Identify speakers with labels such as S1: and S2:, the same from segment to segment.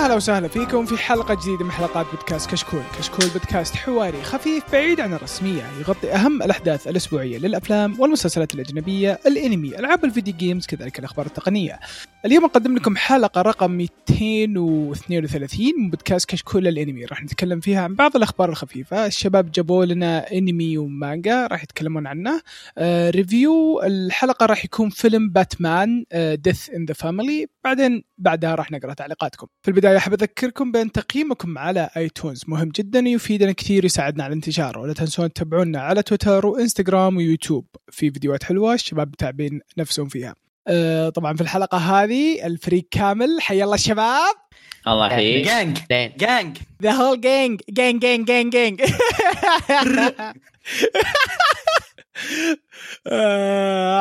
S1: يا هلا وسهلا فيكم في حلقة جديدة من حلقات بودكاست كشكول، كشكول بودكاست حواري خفيف بعيد عن الرسمية، يغطي أهم الأحداث الأسبوعية للأفلام والمسلسلات الأجنبية، الأنمي، ألعاب ال video games، كذلك الأخبار التقنية. اليوم نقدم لكم حلقة رقم 232 من بودكاست كشكول الأنمي، راح نتكلم فيها عن بعض الأخبار الخفيفة، الشباب جابوا لنا أنمي ومانجا راح يتكلمون عنه. آه review الحلقة راح يكون فيلم باتمان Death in the Family، بعدين بعدها راح نقرأ تعليقاتكم. في البداية أحب أذكركم بأن تقييمكم على iTunes مهم جدا ويفيدنا كثير ويساعدنا على الانتشار. ولا تنسون تتابعونا على تويتر وإنستغرام ويوتيوب في فيديوهات حلوة الشباب تعبين نفسهم فيها. أه طبعا في الحلقة هذه الفريق كامل حيا الله الشباب.
S2: الله يحييك.
S3: جانج جانج
S1: ذا هول جانج جانج جانج جانج جانج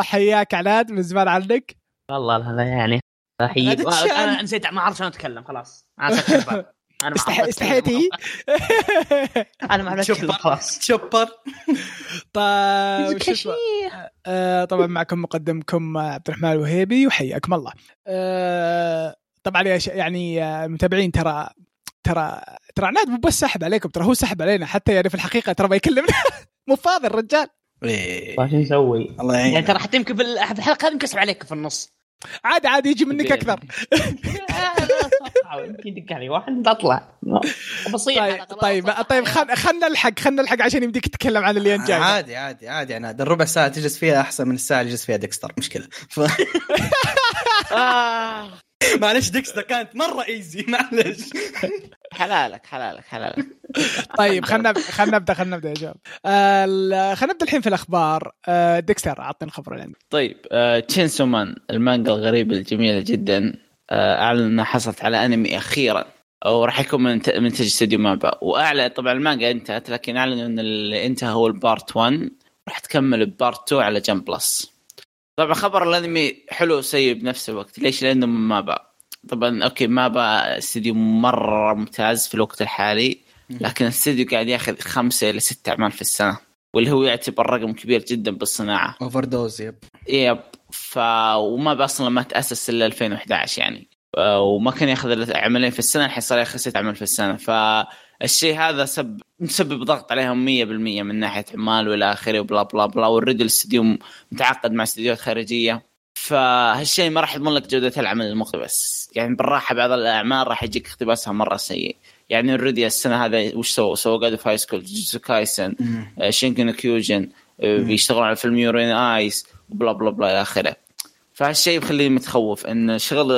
S1: حياك عناد من زمان عنك.
S2: والله لا يعني.
S3: الشأن.
S2: أنا نسيت ما اعرف شلون أتكلم خلاص أنا.
S1: استحيتي
S2: أنا ما اعرف
S3: أتكلم
S2: خلاص
S3: شوبر
S1: طيب؟ آه، طبعا معكم مقدمكم عبد الرحمن الوهيبي وحياكم الله. آه، طبعا يعني آه، المتابعين ترى ترى ترى عناد مو بس سحب عليكم ترى هو سحب علينا حتى يعني في الحقيقة ترى ما يكلمنا مو فاضي الرجال
S3: إيه.
S2: طيب، شو نسوي؟
S3: الله
S2: يعني
S3: يعين
S2: ترى حتى يمكن في ال- في الحلقة هذه انكسب عليك في النص
S1: عادي عادي يجي منك أكثر.
S2: آه، يدق علي واحد اطلع بصيح
S1: طيب. طيب طيب خل- خلنا نلحق خلنا نلحق عشان يمديك تتكلم عن اللي أنت جاي
S3: عادي عادي عادي. أنا الربع ساعة تجلس فيها أحسن من الساعة اللي يجلس فيها ديكستر مشكلة. ف...
S2: آه،
S3: معلش ديكستر كانت مرة easy معلش.
S2: حلالك حلالك حلالك.
S1: طيب خلنا خلنا نبدأ خلنا نبدأ يا شباب آه، خلنا نبدأ الحين في الأخبار. آه، ديكستر اعطينا الخبر اللي عندك.
S4: طيب آه Chainsaw Man المانجا الغريبة الجميلة جدا. آه أعلن أنها حصلت على أنمي أخيرا. وراح يكون من منتج استوديو مابا. وأعلن طبعا المانجا انتهت لكن أعلنوا إن اللي انتهى هو ال part 1 راح تكمل ب part 2 على Jump Plus. طبعا خبر الأنمي حلو وسيء بنفس الوقت. ليش؟ لأنه من مابا. طبعا okay مابا استوديو مرة ممتاز في الوقت الحالي لكن الاستوديو قاعد ياخذ خمسة إلى ست أعمال في السنة واللي هو يعتبر رقم كبير جدا بالصناعة.
S3: اوفر دوز يب.
S4: يب. ف وما أصلا ما تأسس إلا 2011 يعني. وما كان يأخذ إلا عملين في السنة الحين صار يأخذ ست اعمال في السنة. فالشيء هذا سب مسبب ضغط عليهم 100% من ناحية عمال وإلى آخره وبلا بلا بلا و already الاستديو متعاقد مع استديوهات خارجية. فهالشيء ما راح يضمن لك جودة العمل المقتبس يعني بالراحة بعض الأعمال راح يجيك اقتباسها مرة سيء. يعني اوريدي السنة هذا وش سووا؟ سووا قاعدة في هاي سكول جوجوتسو كايسن آه، شينكن كيوجن آه، بيشتغلون على فيلم يورين آيس وبلا بلا بلا إلى آخره. فهالشيء يخليني متخوف إن شغل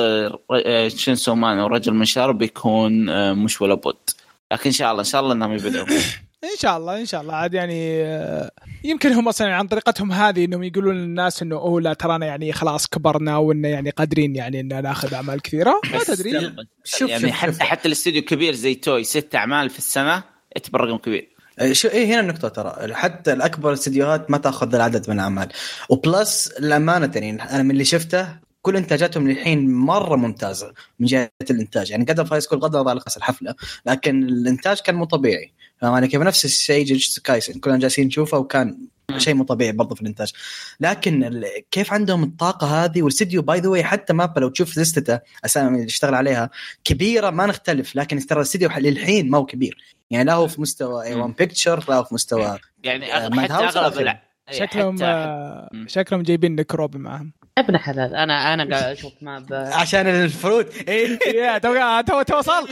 S4: آه، شينسو مان ورجل منشار بيكون آه، مش ولا بد. لكن إن شاء الله إن شاء الله إنهم يبدعوا
S1: إن شاء الله إن شاء الله. عاد يعني آه، يمكن هم أصلا عن طريقتهم هذه إنهم يقولون للناس إنه أوه لا ترانا يعني خلاص كبرنا وان يعني قادرين يعني ان ناخذ أعمال كثيرة. ما تدري.
S3: شوف
S4: يعني
S3: شوف
S4: حتى
S3: شوف.
S4: حتى الاستوديو كبير زي توي ست أعمال في السنة يعتبر رقم كبير.
S3: شو إيه هنا النقطة ترى. حتى الأكبر الاستديوهات ما تأخذ العدد من الأعمال. وبلس الأمانة يعني أنا من اللي شفته كل إنتاجاتهم للحين مرة ممتازة من جهة الإنتاج. يعني قدر فايز سكول غضب على قص الحفلة لكن الإنتاج كان مو طبيعي. فاهم علي كيف؟ نفس الشيء جوجوتسو كايسن كلنا جالسين نشوفه وكان شيء مو طبيعي برضه في الإنتاج. لكن كيف عندهم الطاقة هذه؟ والاستديو باي ذا واي حتى مابا لو تشوف لستته أسامي اللي اشتغل عليها كبيرة ما نختلف لكن ترى الاستديو للحين ما هو كبير. يعني لا هو في مستوى اي 1 بيكتشر لا هو في مستوى
S4: يعني
S3: آه،
S4: حتى أغلب إيه،
S1: شكلهم
S4: حتى-
S1: آه،. شكلهم جايبين نيك روبي معهم
S2: ابن حلال أنا أنا قاعد أشوف ما ب...
S3: عشان الفروت. إيه.
S1: يا تو تو تو وصل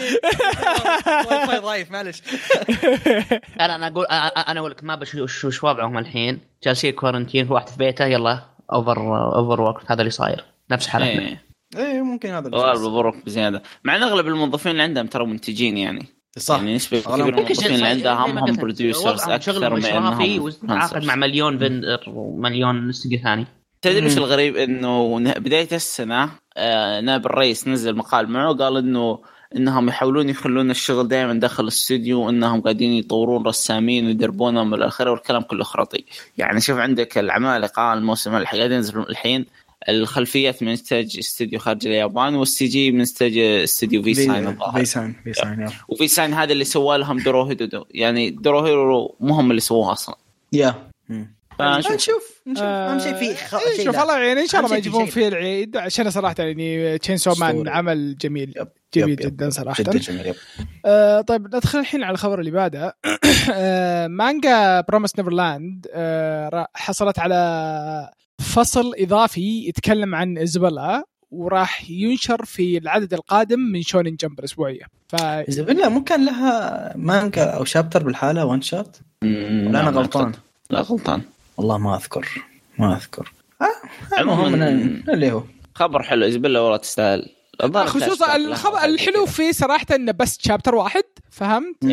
S3: واي فاي ضايف معلش.
S2: أنا أنا أقول أنا أنا أقول لك ما بشوف شو شو وضعهم الحين. جالسين كورنتين في واحد في بيته يلا اوفر اوفر وقت هذا اللي صاير. نفس حالتنا.
S4: إيه.
S3: إيه ممكن هذا صار.
S4: الظروف بزيادة. مع إن أغلب الموظفين اللي عندهم ترى منتجين يعني.
S3: صح.
S4: يعني نسبة
S3: أغلب-
S4: كبيرة من الموظفين اللي
S2: زي
S4: عندهم
S2: ما
S4: هم بروديوسرز
S2: أكثر
S4: من انهم
S2: وتعاقد مع مليون فندر ومليون استوديو ثاني
S4: تدري وش
S3: مم.
S4: الغريب؟ إنه نه- بداية السنة آه، نائب الرئيس نزل مقال معه قال إنه إنهم يحاولون يخلون الشغل دائما داخل الاستوديو وانهم قاعدين يطورون رسامين ويدربونهم إلى آخره والكلام كله خرطي. يعني شوف عندك العمالقة الموسم اللي الحين الخلفيات من انتاج استوديو خارج اليابان وال CG من انتاج استوديو في ساين
S3: في
S4: الظاهر
S3: ساين في ساين.
S4: وفي ساين هذا اللي سوى لهم دروهيدو يعني دروهيدو مو هم اللي سووها أصلا
S3: يا.
S4: فنشوف
S3: نشوف نشوف اهم شيء في.
S1: إيه،
S3: شيء
S1: شوف
S3: لا.
S1: الله يعني إن شاء الله ما
S3: في
S1: يجيبون. فيه العيد عشان صراحة يعني Chainsaw
S3: Man.
S1: عمل جميل جميل
S3: yep، yep.
S1: جدا صراحة
S3: جدا جميل.
S1: آه طيب ندخل الحين على الخبر اللي بعده آه مانجا Promised Neverland آه حصلت على فصل إضافي يتكلم عن ازابيلا وراح ينشر في العدد القادم من Shonen Jump الأسبوعية. ف
S3: إيزابيلا مو كان لها مانجا أو chapter بالحالة one
S4: shot
S3: ولا
S4: أنا
S3: غلطان.
S4: لا غلطان.
S3: والله ما أذكر ما أذكر. آه
S4: عموماً-
S3: المهم اللي هو.
S4: خبر حلو إيزابيلا والله تستاهل. الظاهر
S1: خصوصا الخبر الحلو. فيه صراحة إنه بس chapter واحد فهمت؟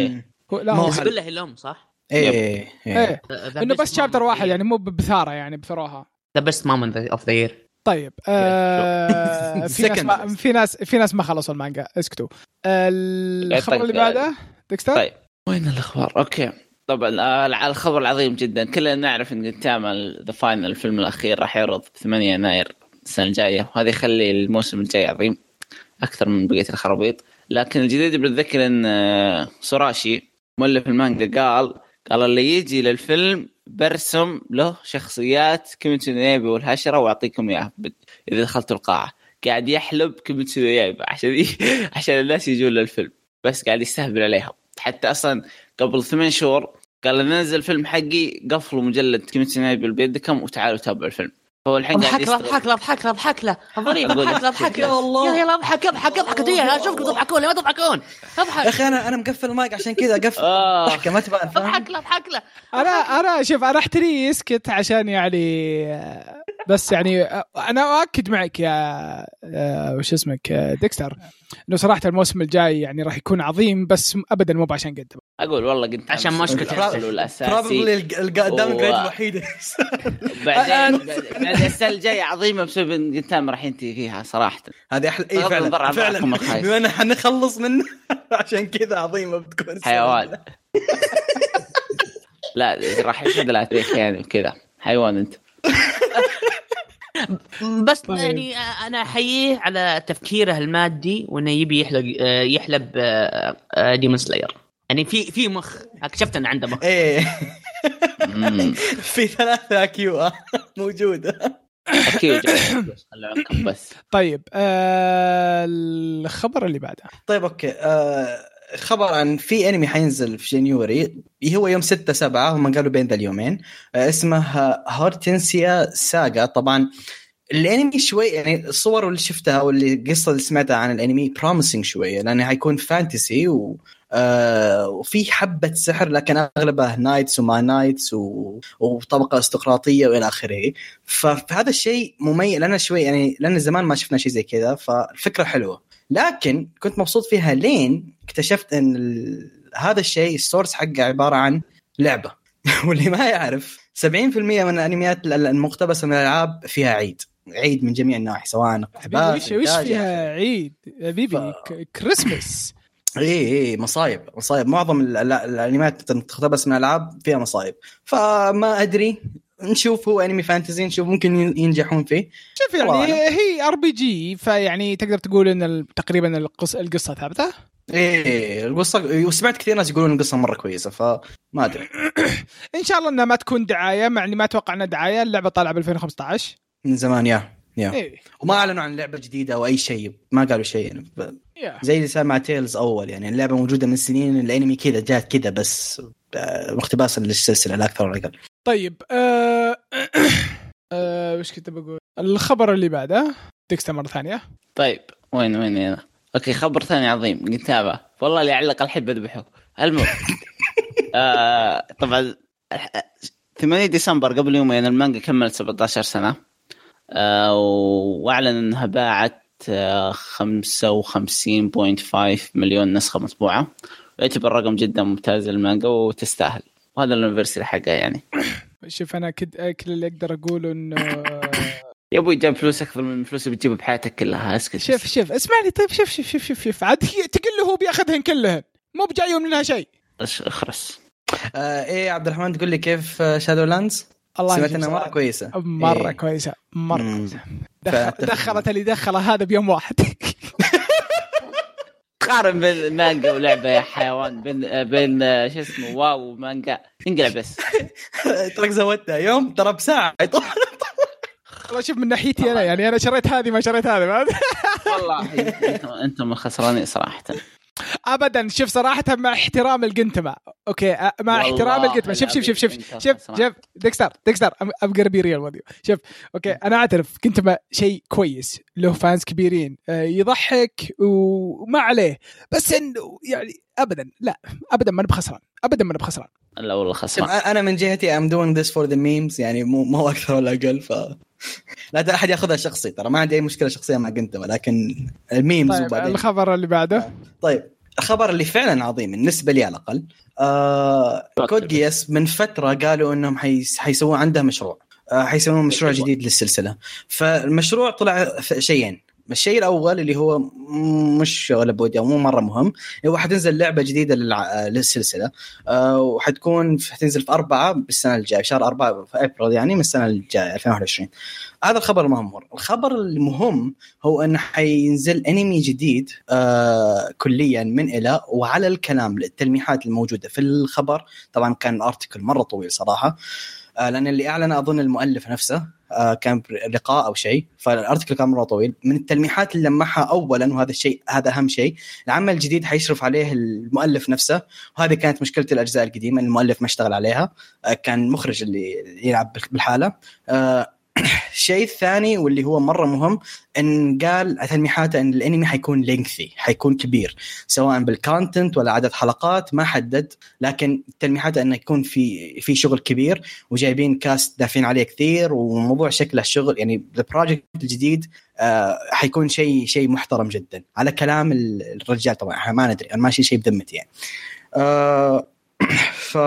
S1: هو لا هو.
S2: بالله هي الام صح؟
S3: إيه إيه
S1: إيه. إنه بس chapter واحد يعني مو بثارة يعني بثروها.
S2: the best moment of the year
S1: طيب آه في ناس ما. في ناس في ناس ما خلصوا المانجا. اسكتوا. آه، الخبر
S4: طيب،
S1: اللي بعده ديكستر؟
S4: طيب. وين الأخبار؟ أوكي. طبعا آه، الخبر العظيم جدا. كلنا نعرف إن جنتما The Final الفيلم الأخير راح يعرض 8 يناير السنة الجاية وهذا يخلي الموسم الجاي عظيم أكثر من بقية الخرابيط. لكن الجديد بنتذكر إن آه، سوراشي مؤلف المانجا قال قال اللي يجي للفيلم برسم له شخصيات Kimetsu no Yaiba والهاشيرا وأعطيكم إياها إذا دخلتوا القاعة. قاعد يحلب Kimetsu no Yaiba عشان. عشان الناس يجون للفيلم. بس قاعد يستهبل عليها حتى أصلا قبل ثمان شهور قال ننزل فيلم حقي قفلوا مجلد Kimetsu no Yaiba بيدكم وتعالوا تابعوا الفيلم. فهو الحين قاعد
S2: أضحك له أضحك له أضحك له. أضحك له أضحك له.
S4: لك.
S2: اضحك
S3: يا
S2: له
S3: الله.
S2: يلا أضحك أضحك أضحك. اشوفكم تضحكون ليه ما تضحكون.
S3: يا
S2: اضحك
S3: أخي أنا أنا مقفل المايك عشان كذا أقفل.
S4: آه.
S3: ضحكه ما تبان
S2: أضحك له أضحك له.
S1: أنا أنا شوف أنا احتري يسكت عشان يعني آه، بس يعني آه، أنا أؤكد معك يا آه، وش اسمك؟ آه، ديكستر إنه صراحة الموسم الجاي يعني راح يكون عظيم بس ابدا مو عشان قد.
S4: أقول والله قلت
S2: عشان مشكلة
S4: الاساسي
S3: probably
S4: ال
S3: downgrade الوحيده
S4: بعدين بعدين السنة الجايه عظيمة بسبب إن قنتاما راح ينتهي فيها صراحة
S3: هذه أحلى اي فعلا فعلا. بما ان حنخلص منه عشان كذا عظيمة بتكون.
S4: حيوان لا راح يشهد لها تاريخ يعني وكذا حيوان أنت
S2: بس
S1: طيب.
S2: يعني أنا أحييه على تفكيره المادي وإنه يبي يحلق آه، يحلب Demon Slayer يعني في في مخ. اكتشفت ان عنده مخ.
S4: إيه.
S3: في ثلاثة كيو موجودة
S4: أكيد خلوا عنكم بس.
S1: طيب آه الخبر اللي بعده.
S3: طيب أوكي. آه خبر عن في أنمي حينزل في January هو يوم 6 7 هم قالوا بين ذا اليومين. آه اسمه Hortensia Saga. طبعا الأنمي شوي يعني الصور اللي شفتها واللي القصة اللي سمعتها عن الأنمي promising شوية لأنه حيكون fantasy و آه وفي حبة سحر لكن أغلبه knights وما knights و... وطبقة استقراطيه وإلى آخره. فهذا الشيء مميز لنا شوي يعني لأن زمان ما شفنا شيء زي كذا فالفكرة حلوة. لكن كنت مبسوط فيها لين اكتشفت إن ال... هذا الشيء ال source حقه عبارة عن لعبة. واللي ما يعرف 70% من الأنميات المقتبسة من الألعاب فيها عيد. عيد من جميع النواحي سواء
S1: حبيبي وش فيها عيد؟ حبيبي
S3: ف-
S1: كريسمس
S3: اي اي مصايب مصايب. معظم ال- ال- الأنميات تقتبس من الالعاب فيها مصايب. فما أدري نشوف هو أنمي fantasy نشوف ممكن ين- ينجحون فيه.
S1: شوف يعني هي RPG فيعني تقدر تقول إن تقريبا القص القصة ثابتة.
S3: إيه القصة وسمعت كثير ناس يقولون القصة مرة كويسة فما أدري.
S1: إن شاء الله إنها ما تكون دعاية مع إني ما أتوقع إنها دعاية. اللعبة طالعة ب 2015
S3: من زمان يا. يا
S1: إيه.
S3: وما أعلنوا عن لعبة جديدة أو أي شيء ما قالوا شيء. يعني ب-
S1: يا.
S3: زي اللي صار مع تيلز أول. يعني اللعبة موجودة من سنين الأنمي كذا جات كذا بس آه، اقتباسا للسلسله لا أكثر ولا أقل.
S1: طيب آه... آه... وش كنت بقول؟ الخبر اللي بعده. ديكستا مرة ثانية.
S4: طيب وين وين أنا أوكي خبر ثاني عظيم. نتابع والله اللي يعلق الحين بذبحه المهم آه طبعا 8 ديسمبر قبل يومين المانجا كملت 17 سنة. وأعلن أنها باعت آه 55.5 مليون نسخة مطبوعة. يعتبر رقم جدا ممتاز للمانجا وتستاهل. وهذا ال anniversary حقها يعني.
S1: شوف أنا كد... كل اللي أقدر أقوله إنه
S4: يا أبوي جاب فلوس أكثر من الفلوس اللي بتجيبها بحياتك كلها. اسكت.
S1: شوف شوف اسمعني. طيب شوف شوف شوف شوف, شوف. عاد هي تقول له هو بياخذهن كلهن. مو بجايهم منها شيء.
S4: اخرس.
S3: آه إيه عبد الرحمن تقول لي كيف Shadowlands
S1: الله
S3: سمعت إنها
S1: مرة.
S3: كويسة.
S1: مرة
S3: إيه.
S1: كويسة مرة
S3: مم. كويسة.
S1: دخل... دخلت اللي دخله هذا بيوم واحد.
S4: قارن بين المانجا ولعبة يا حيوان بين بين شو اسمه WoW ومانجا. انقلع بس.
S3: تراك زودتها. يوم ترى بساعة.
S1: والله شوف من ناحيتي أنا يعني أنا شريت هذه ما شريت هذه
S4: والله أنتم أنتم الخسرانين صراحة.
S1: ابدا. شوف صراحة مع احترام الجنتما. أوكي مع احترام الجنتما شوف شوف شوف شوف شوف. شوف ديكستر ديكستر I'm gonna be real with you. شوف أوكي أنا أعترف جنتما شيء كويس له فانز كبيرين آه، يضحك وما عليه بس إنه يعني ابدا لا ابدا ما أنا بخسران ابدا ما أنا بخسران.
S4: لا والله خسران.
S3: أنا من جهتي I'm doing this for the memes يعني مو مو أكثر ولا أقل ف لا ترى أحد يأخذها شخصي ترى ما عندي أي مشكلة شخصية مع Gintama لكن ال memes
S1: طيب
S3: وبعدين.
S1: الخبر اللي بعده.
S3: طيب الخبر اللي فعلا عظيم بالنسبة لي على الأقل. آه Code Geass من فترة قالوا إنهم حيس حيسوون عنده مشروع. آه حيسوون مشروع جديد للسلسلة. فالمشروع طلع شيئين الشيء الأول اللي هو مش ولا بودي أو مو مرة مهم هو حتنزل لعبة جديدة للع... للسلسلة. آه وحتكون حتنزل في أربعة بالسنة الجاية شهر أربعة في أبريل يعني من السنة الجاية 2021 هذا الخبر المهم الخبر المهم هو انه حينزل أنمي جديد آه كليا من إلى وعلى الكلام التلميحات الموجودة في الخبر. طبعا كان الارتكل مرة طويل صراحة. آه لأن اللي اعلن أظن المؤلف نفسه آه كان لقاء أو شيء. فالارتكل كان مرة طويل. من التلميحات اللي لمحها اولا وهذا الشيء هذا أهم شيء العمل الجديد حيشرف عليه المؤلف نفسه. وهذه كانت مشكلة الأجزاء القديمة المؤلف ما اشتغل عليها. آه كان المخرج اللي يلعب بالحالة. آه الشيء الثاني واللي هو مرة مهم إن قال تلميحاته إن الأنمي حيكون لينثي حيكون كبير سواء بالكونتنت ولا عدد حلقات ما حدد لكن تلميحاته إنه يكون في في شغل كبير وجايبين cast دافعين عليه كثير وموضوع شكله شغل يعني ال project الجديد آه حيكون شيء شيء محترم جدا. على كلام ال- الرجال طبعا ما ندري أنا ماشي شيء بذمتي يعني. آه ف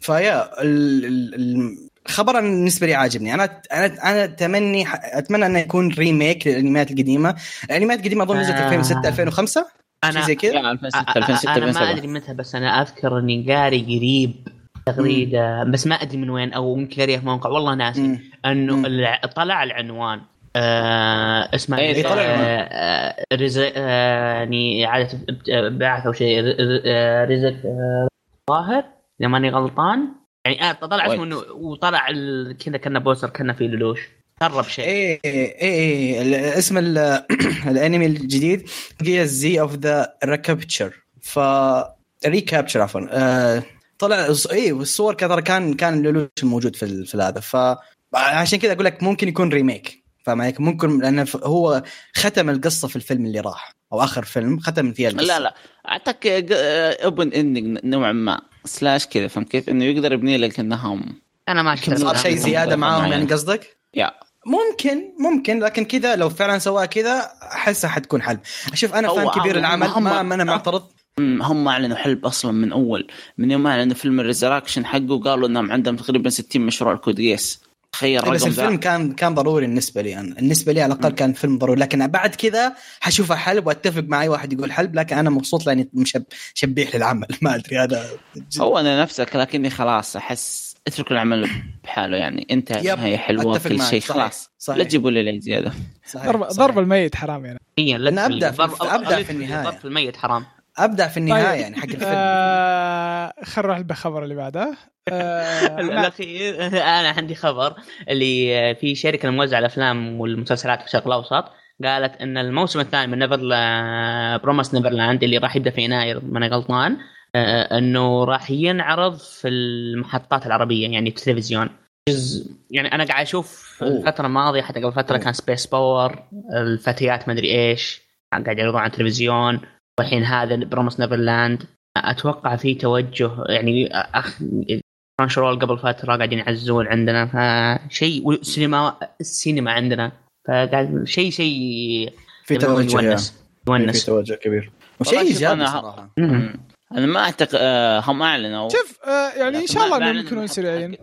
S3: ف yeah ال... ال... خبر أنا بالنسبة لي عاجبني. أنا أنا أنا اتمني أتمنى انه يكون remake للأنميات القديمة. الأنميات القديمة أظن نزلت
S2: آه.
S3: 2006 2005 أنا زي كذا.
S4: يعني 2006 2006
S2: أنا ما
S4: 2007
S2: أدري متى بس أنا أذكر إني قاري قريب تغريده بس ما أدري من وين أو يمكن قاريها في موقع والله ناسي. أنه طلع العنوان آه اسمه آه،
S3: طلع العنوان.
S2: آه رز... آه يعني اعاده بعث أو شيء آه، رزق آه، ظاهر إذا ماني غلطان. يعني آه طلع اسمه. انه وطلع ال- كذا كنا بوستر كنا في لولوش. قرب شيء.
S3: إيه إيه إيه ال- اسم ال- الانمي الجديد هي Z of the Recapture ف Recapture عفوا. آه، طلع إيه والصور كذا كان كان Lelouch موجود في ال- في هذا ف عشان كذا أقول لك ممكن يكون remake فاهم عليك؟ ممكن لأنه ف- هو ختم القصة في الفيلم اللي راح أو آخر فيلم ختم فيها القصة.
S4: لا لا. اعتقد open ending نوعا ما. slash كذا فهمت كيف؟ إنه يقدر يبني لك انهم
S2: أنا ما
S3: يمكن
S2: أشتري
S3: صار شيء زيادة معاهم يعني قصدك؟
S4: yeah.
S3: ممكن ممكن لكن كذا لو فعلا سواها كذا احسها حتكون حل. شوف
S4: أنا
S3: fan كبير العمل
S4: هم-
S3: ما ما أنا معترض.
S4: هم أعلنوا حلب أصلا من أول. من يوم ما أعلنوا فيلم ال Resurrection حقه قالوا إنهم عندهم تقريبا 60 مشروع Code Geass تخيل
S3: إيه، بس
S4: رقم
S3: الفيلم
S4: ذا
S3: كان كان ضروري بالنسبة لي أنا. بالنسبة لي على الأقل كان فيلم ضروري. لكن بعد كذا حشوفه حلب وأتفق مع اي واحد يقول حلب لكن أنا مبسوط لأني مشب شبيح للعمل. ما أدري هذا
S4: هو أنا نفسك لكني خلاص أحس اترك العمل بحاله يعني.
S3: أنت
S4: نهايه
S3: حلوة
S4: كل شيء خلاص.
S3: صحيح.
S4: لا تجيبوا لي
S3: زيادة.
S1: ضرب. ضرب الميت حرام يعني.
S2: هي لا
S3: أنا أبدأ
S2: تفل-
S3: في- في
S2: ضرب-
S3: النهاية.
S2: ضرب في الميت حرام.
S3: ابدع في النهاية
S1: طيب.
S3: يعني حق الفيلم
S1: آه خل نروح بالخبر اللي بعده آه لا.
S2: الاخير أنا عندي خبر اللي في شركة موزعة الأفلام والمسلسلات في الشرق الأوسط قالت إن الموسم الثاني من Never Promised Neverland اللي راح يبدأ في يناير ماني غلطان آه، إنه راح ينعرض في المحطات العربية يعني في التلفزيون جزء يعني أنا قاعد أشوف
S3: أوه.
S2: الفترة الماضية حتى قبل فترة
S3: أوه.
S2: كان Space Power الفتيات ما أدري إيش قاعد يعرضون على التلفزيون والحين هذا Promised Neverland أتوقع في توجه يعني أخ Crunchyroll قبل فترة قاعدين يعزون عندنا فشيء والسينما السينما عندنا فقاعد شيء شيء
S3: في توجه يعني.
S2: يونس.
S3: في
S2: يونس
S3: توجه كبير. وشيء إيجابي
S4: أنا-
S2: صراحة.
S4: أنا ما أعتقد آه، هم أعلنوا.
S1: شوف آه يعني
S4: إن
S1: شاء الله
S4: إنهم
S1: يكونون سريعين.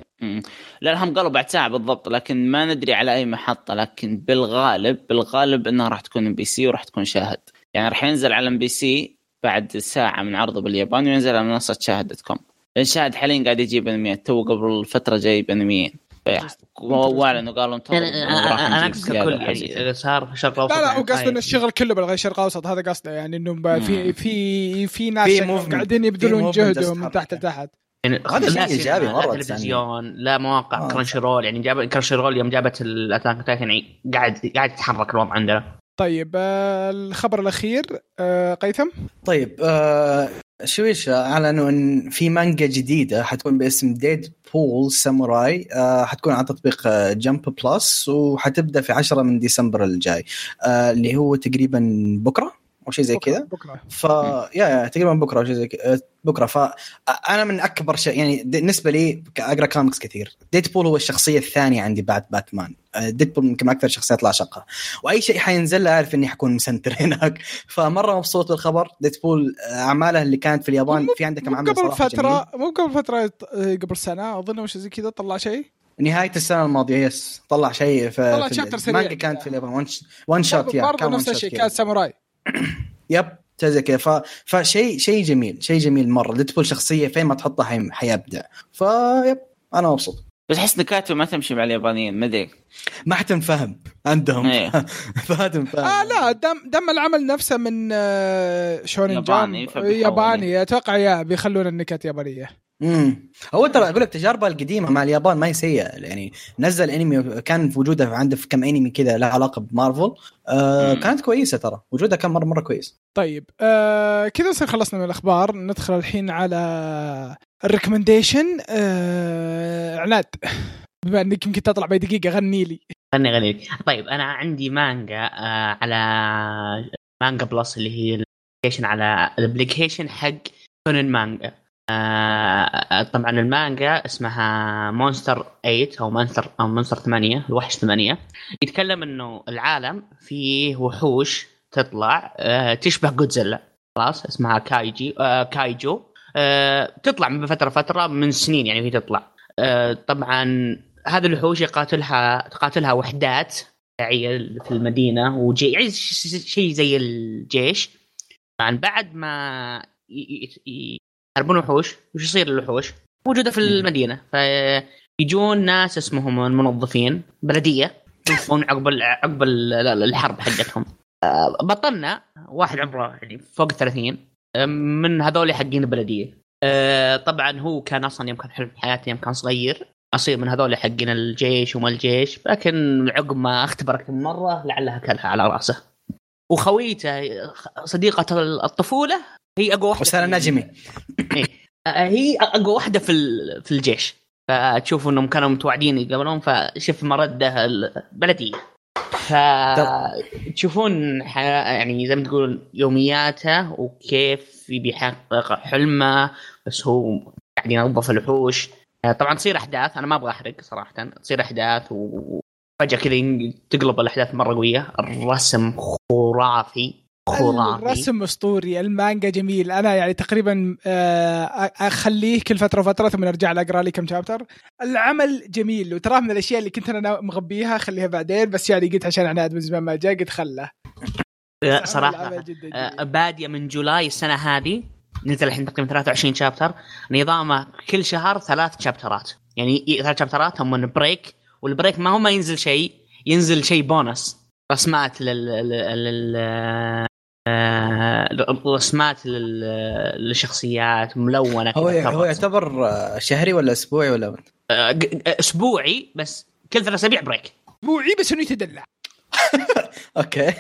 S4: لا هم قالوا بعد ساعة بالضبط لكن ما ندري على أي محطة لكن بالغالب بالغالب إنها راح تكون MBC وراح تكون شاهد. يعني راح ينزل على MBC بعد ساعة من عرضه باليابان وينزل على منصة شاهد dot com لأن شاهد حاليا قاعد يجيب أنميات تو قبل فترة جايب انميين واعلنوا قالوا انتظروا
S2: أنا
S4: راح
S2: أنا
S4: أقصد
S2: كل يعني. صار في الشرق الاوسط
S1: لا لا
S2: يعني
S1: هو قصده. ان الشغل كله بالغير الشرق الأوسط هذا قصده يعني إنه في. في في ناس. قاعدين يبذلون جهدهم من
S3: تستحق
S1: تحت
S3: يعني.
S1: لتحت
S2: يعني
S3: هذا شيء مرة
S2: لا تلفزيون لا مواقع
S3: آه.
S2: Crunchyroll يعني جاب Crunchyroll يوم جابت ال Attack Titan يعني قاعد قاعد يتحرك الوضع عندنا
S1: طيب آه الخبر الأخير آه قيثم؟
S3: طيب آه Shueisha أعلنوا إن في مانجا جديدة حتكون باسم Deadpool Samurai حتكون على تطبيق Jump Plus وحتبدأ في 10 من ديسمبر الجاي اللي هو تقريبا بكرة؟ أو شيء زي كذا.
S1: بكرة.
S3: ف يا يا تقريبا بكرة أو شيء زي كذا بكرة. فانا من أكبر شيء يعني بالنسبة لي أقرأ كوميكس كثير. Deadpool هو الشخصية الثانية عندي بعد باتمان آه، Deadpool يمكن من أكثر اللي اعشقها وأي شيء حينزل له أعرف إني حكون مسنتر هناك. فمرة مبسوط بالخبر. Deadpool آه، أعماله اللي كانت في اليابان في عندك عمل
S1: قبل فترة مو قبل فترة آه، قبل سنة أظن وش زي كذا طلع شيء؟
S3: جميل. نهاية السنة الماضية yes. طلع شيء في
S1: طلع
S3: chapter
S1: سريع.
S3: المانجا كانت. في اليابان. one shot
S1: yeah
S3: كان
S1: نفس الشيء. كان ساموراي.
S3: yep زي كذا ف... فشيء شيء جميل شيء جميل مرة. Deadpool شخصية فين ما تحطها حي... حيبدع ف yep أنا مبسوط.
S4: بس أحس نكاته ما تمشي مع اليابانيين ما أدري.
S3: ما حتنفهم عندهم.
S4: إيه.
S3: فهتنفهم
S1: آه لا دم دم العمل نفسه من آه شونن
S4: ياباني،.
S1: ياباني أتوقع yeah بيخلون النكت يابانية.
S3: امم هو ترى أقول لك تجاربه القديمة مع اليابان ما هي سيئة. يعني نزل انمي كان في وجوده عنده في كم انمي كذا له علاقة بمارفل. آه
S4: مم.
S3: كانت كويسة ترى. وجودها كان مره مرة كويس.
S1: طيب آه كذا نصير خلصنا من الأخبار. ندخل الحين على ال recommendation آه عناد بما إنك يمكن تطلع باي دقيقة غني لي.
S2: خلني اغني لك. طيب أنا عندي مانجا آه على Manga Plus اللي هي ال application على ال application حق شونن مانجا آه طبعا المانجا اسمها Monster 8 أو Monster أو Monster 8 الوحش 8 يتكلم إنه العالم فيه وحوش تطلع آه تشبه جودزيلا. خلاص اسمها كايجي آه كايجو. آه تطلع من فترة فترة من سنين يعني هي تطلع. آه طبعا هذه الوحوش يقاتلها تقاتلها وحدات دفاعيه في المدينة وجي يعني شيء زي الجيش. طبعا بعد ما يحاربون وحوش وش يصير للوحوش؟ موجودة في المدينة فيجون ناس اسمهم المنظفين بلدية يوقفون عقب عقب ال- الحرب حقتهم. آه، بطلنا واحد عمره يعني فوق 30 آه، من هذول حقين البلدية. آه، طبعا هو كان أصلا يوم كان حلم حياته يوم كان صغير أصير من هذول حقين الجيش وما الجيش لكن عقب ما اختبر كم مرة لعلها كلها على رأسه. وخويته صديقة الطفولة هي أقوى واحدة
S3: وسنه
S2: في-
S3: نجمي.
S2: إيه. هي أقوى واحدة في في الجيش. فتشوفوا إنهم كانوا متوعدين يقابلون فشوف مرده البلدية. فتشوفون يعني زي ما تقول يومياته وكيف يبي يحقق حلمه بس هو قاعد ينظف الوحوش. طبعا تصير أحداث أنا ما أبغى أحرق صراحة. تصير أحداث وفجاه كذا تقلب الأحداث مرة قوية. الرسم خرافي خرافي.
S1: الرسم أسطوري المانجا جميل. أنا يعني تقريبا آه، أخليه كل فترة وفترة ثم أرجع أقرأ لي كم شابتر العمل جميل. وتراه من الأشياء اللي كنت أنا مغبيها خليها بعدين بس يعني قلت عشان عناد من زمان ما جاء قلت خله. صراحة
S2: آه،. باديه من جولاي السنة هذه. نزل الحين تقريبا 23 شابتر نظامه كل شهر ثلاث شابترات يعني ثلاث شابترات هم break وال break ما هو ما ينزل شيء ينزل شيء بونس. رسمات لل, لل... لل... آه، رسمات لل... للشخصيات ملونة
S3: هو هو. يعتبر آه، شهري ولا أسبوعي ولا
S2: آه، أسبوعي بس كل ثلاث أسابيع break.
S1: أسبوعي بس إنه يتدلع.
S2: okay.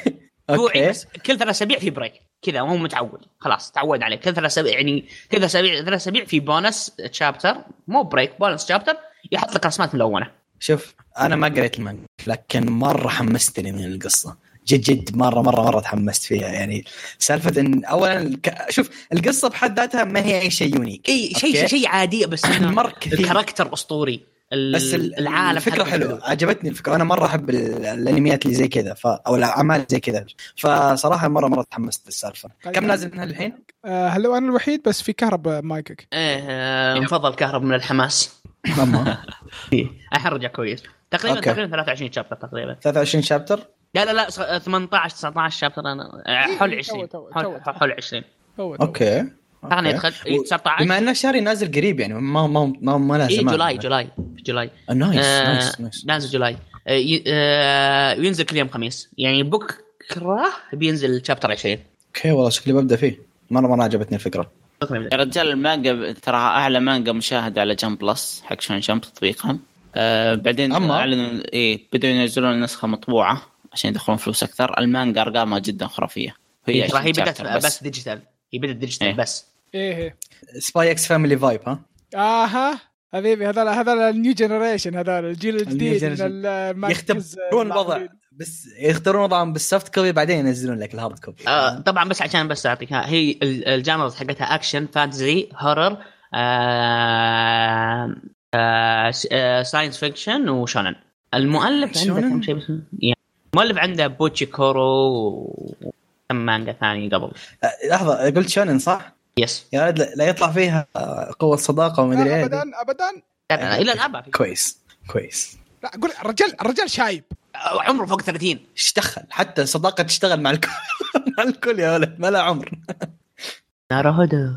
S3: أسبوعي
S2: بس كل ثلاث أسابيع في break. كذا هو متعود. خلاص تعود عليه. كل ثلاث أسابيع يعني كل ثلاث أسابيع ثلاث أسابيع في bonus chapter مو break bonus chapter يحط لك رسمات ملونة.
S3: شوف أنا ما قريت المانجا لكن مرة حمستني من القصة. جد جد مره مره مرة تحمست فيها. يعني سالفة إن اولا ك... شوف القصة بحد ذاتها ما هي أي شيء unique
S2: إي شيء. شيء عادي بس
S3: مرة كثير.
S2: ال character أسطوري.
S3: بس ال-
S2: العالم الفكرة
S3: حلوة. عجبتني الفكرة. أنا مرة أحب ال- الانميات اللي زي كذا ف... أو الأعمال زي كذا. فصراحة مره مرة تحمست للسالفه كم نازل منها الحين؟
S1: آه، هل هو أنا الوحيد؟ بس في كهرباء مايكك.
S2: إيه آه، مفضل كهرب من الحماس. الحين رجع كويس. تقريبا
S3: okay.
S2: تقريبا 23 chapter تقريبا.
S3: 23 chapter
S2: لا لا لا س- 18 19 chapter أنا آه، حول 20
S1: تو- تو-
S2: حول. حول 20
S1: هو تو.
S2: okay.
S3: okay.
S2: يدخل إيه،
S3: و-
S2: 19
S3: بما انه شهري نازل قريب يعني ما ما ما, ما له
S2: اي
S3: زمان
S2: جولاي جولاي في جولاي
S3: نايس نايس نايس
S2: نازل جولاي. آه، ي- آه، ينزل كل يوم خميس. يعني بكرة بينزل chapter 20
S3: okay والله شكلي ببدأ فيه. مره مرة عجبتني الفكرة.
S4: يا رجال المانجا تراها أعلى مانجا مشاهده على Jump Plus حق Shonen Jump تطبيقهم. آه بعدين
S3: أما؟
S4: اعلنوا إيه بدأوا ينزلون نسخة مطبوعة عشان يدخلون فلوس أكثر. المانجا أرقامها جدا خرافية.
S2: هي
S4: 20
S2: هي
S4: بدأت
S2: بس, digital هي بدأت digital
S4: إيه.
S2: بس.
S1: إيه إيه.
S3: Spy x Family vibe ها؟
S1: آها حبيبي هذول هذول ال new generation هذول الجيل الجديد من
S3: يختبرون الوضع. بس يختارون وضعهم بال soft copy بعدين ينزلون لك ال hard copy
S2: آه طبعا بس عشان بس اعطيك هي ال- ال genres حقتها action fantasy horror آه آه س- آه science fiction و shonen المؤلف عنده؟ كم شيء بس يعني المؤلف عنده بوتشي كورو وكم مانجا ثاني قبل
S3: آه، لحظه قلت shonen صح؟
S2: yes
S3: يا ولد لا يطلع فيها آه، قوه صداقه وما ادري إيه
S1: ابدا ابدا
S2: إلى في
S3: كويس كويس
S1: لا أقول الرجال الرجال شايب
S2: آه، عمره فوق 30
S3: إيش دخل حتى صداقة تشتغل مع الكل. مع الكل يا ولد. ما لا عمر.
S2: なるほど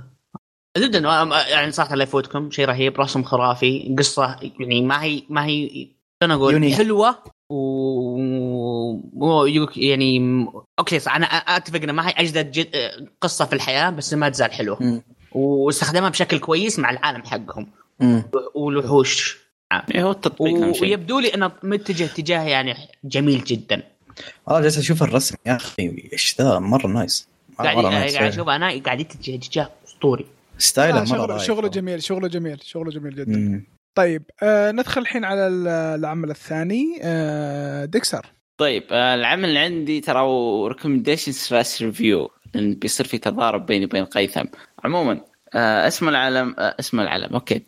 S2: جدا آه، يعني صراحة لا يفوتكم. شيء رهيب. رسم خرافي. قصة يعني ما هي ما هي شلون أقول؟
S3: unique.
S2: حلوة و يعني okay صح. أنا أتفق انها ما هي أجدد جد... قصة في الحياة بس ما تزال
S3: حلوة.
S2: واستخدمها بشكل كويس مع العالم حقهم.
S3: مم.
S2: والوحوش.
S4: إيه هو التطبيق أهم شيء.
S2: ويبدو لي أنه متجه اتجاه يعني جميل جدا.
S3: والله جالس أشوف الرسم يا أخي إيش ذا؟ مرة
S2: nice.
S3: مرة- قاعد.
S2: قاعد أشوف أنا قاعد يتجه اتجاه أسطوري.
S3: ستايله
S1: لا،
S3: مرة
S1: شغله. شغله جميل شغله جميل شغله جميل جدا.
S3: مم.
S1: طيب آه ندخل الحين على ال- العمل الثاني آه ديكسر.
S4: طيب آه، العمل اللي عندي ترى هو recommendation slash review لأن بيصير في تضارب بيني وبين قيثم. عموما آه، اسم العالم آه، اسم العالم. أوكي.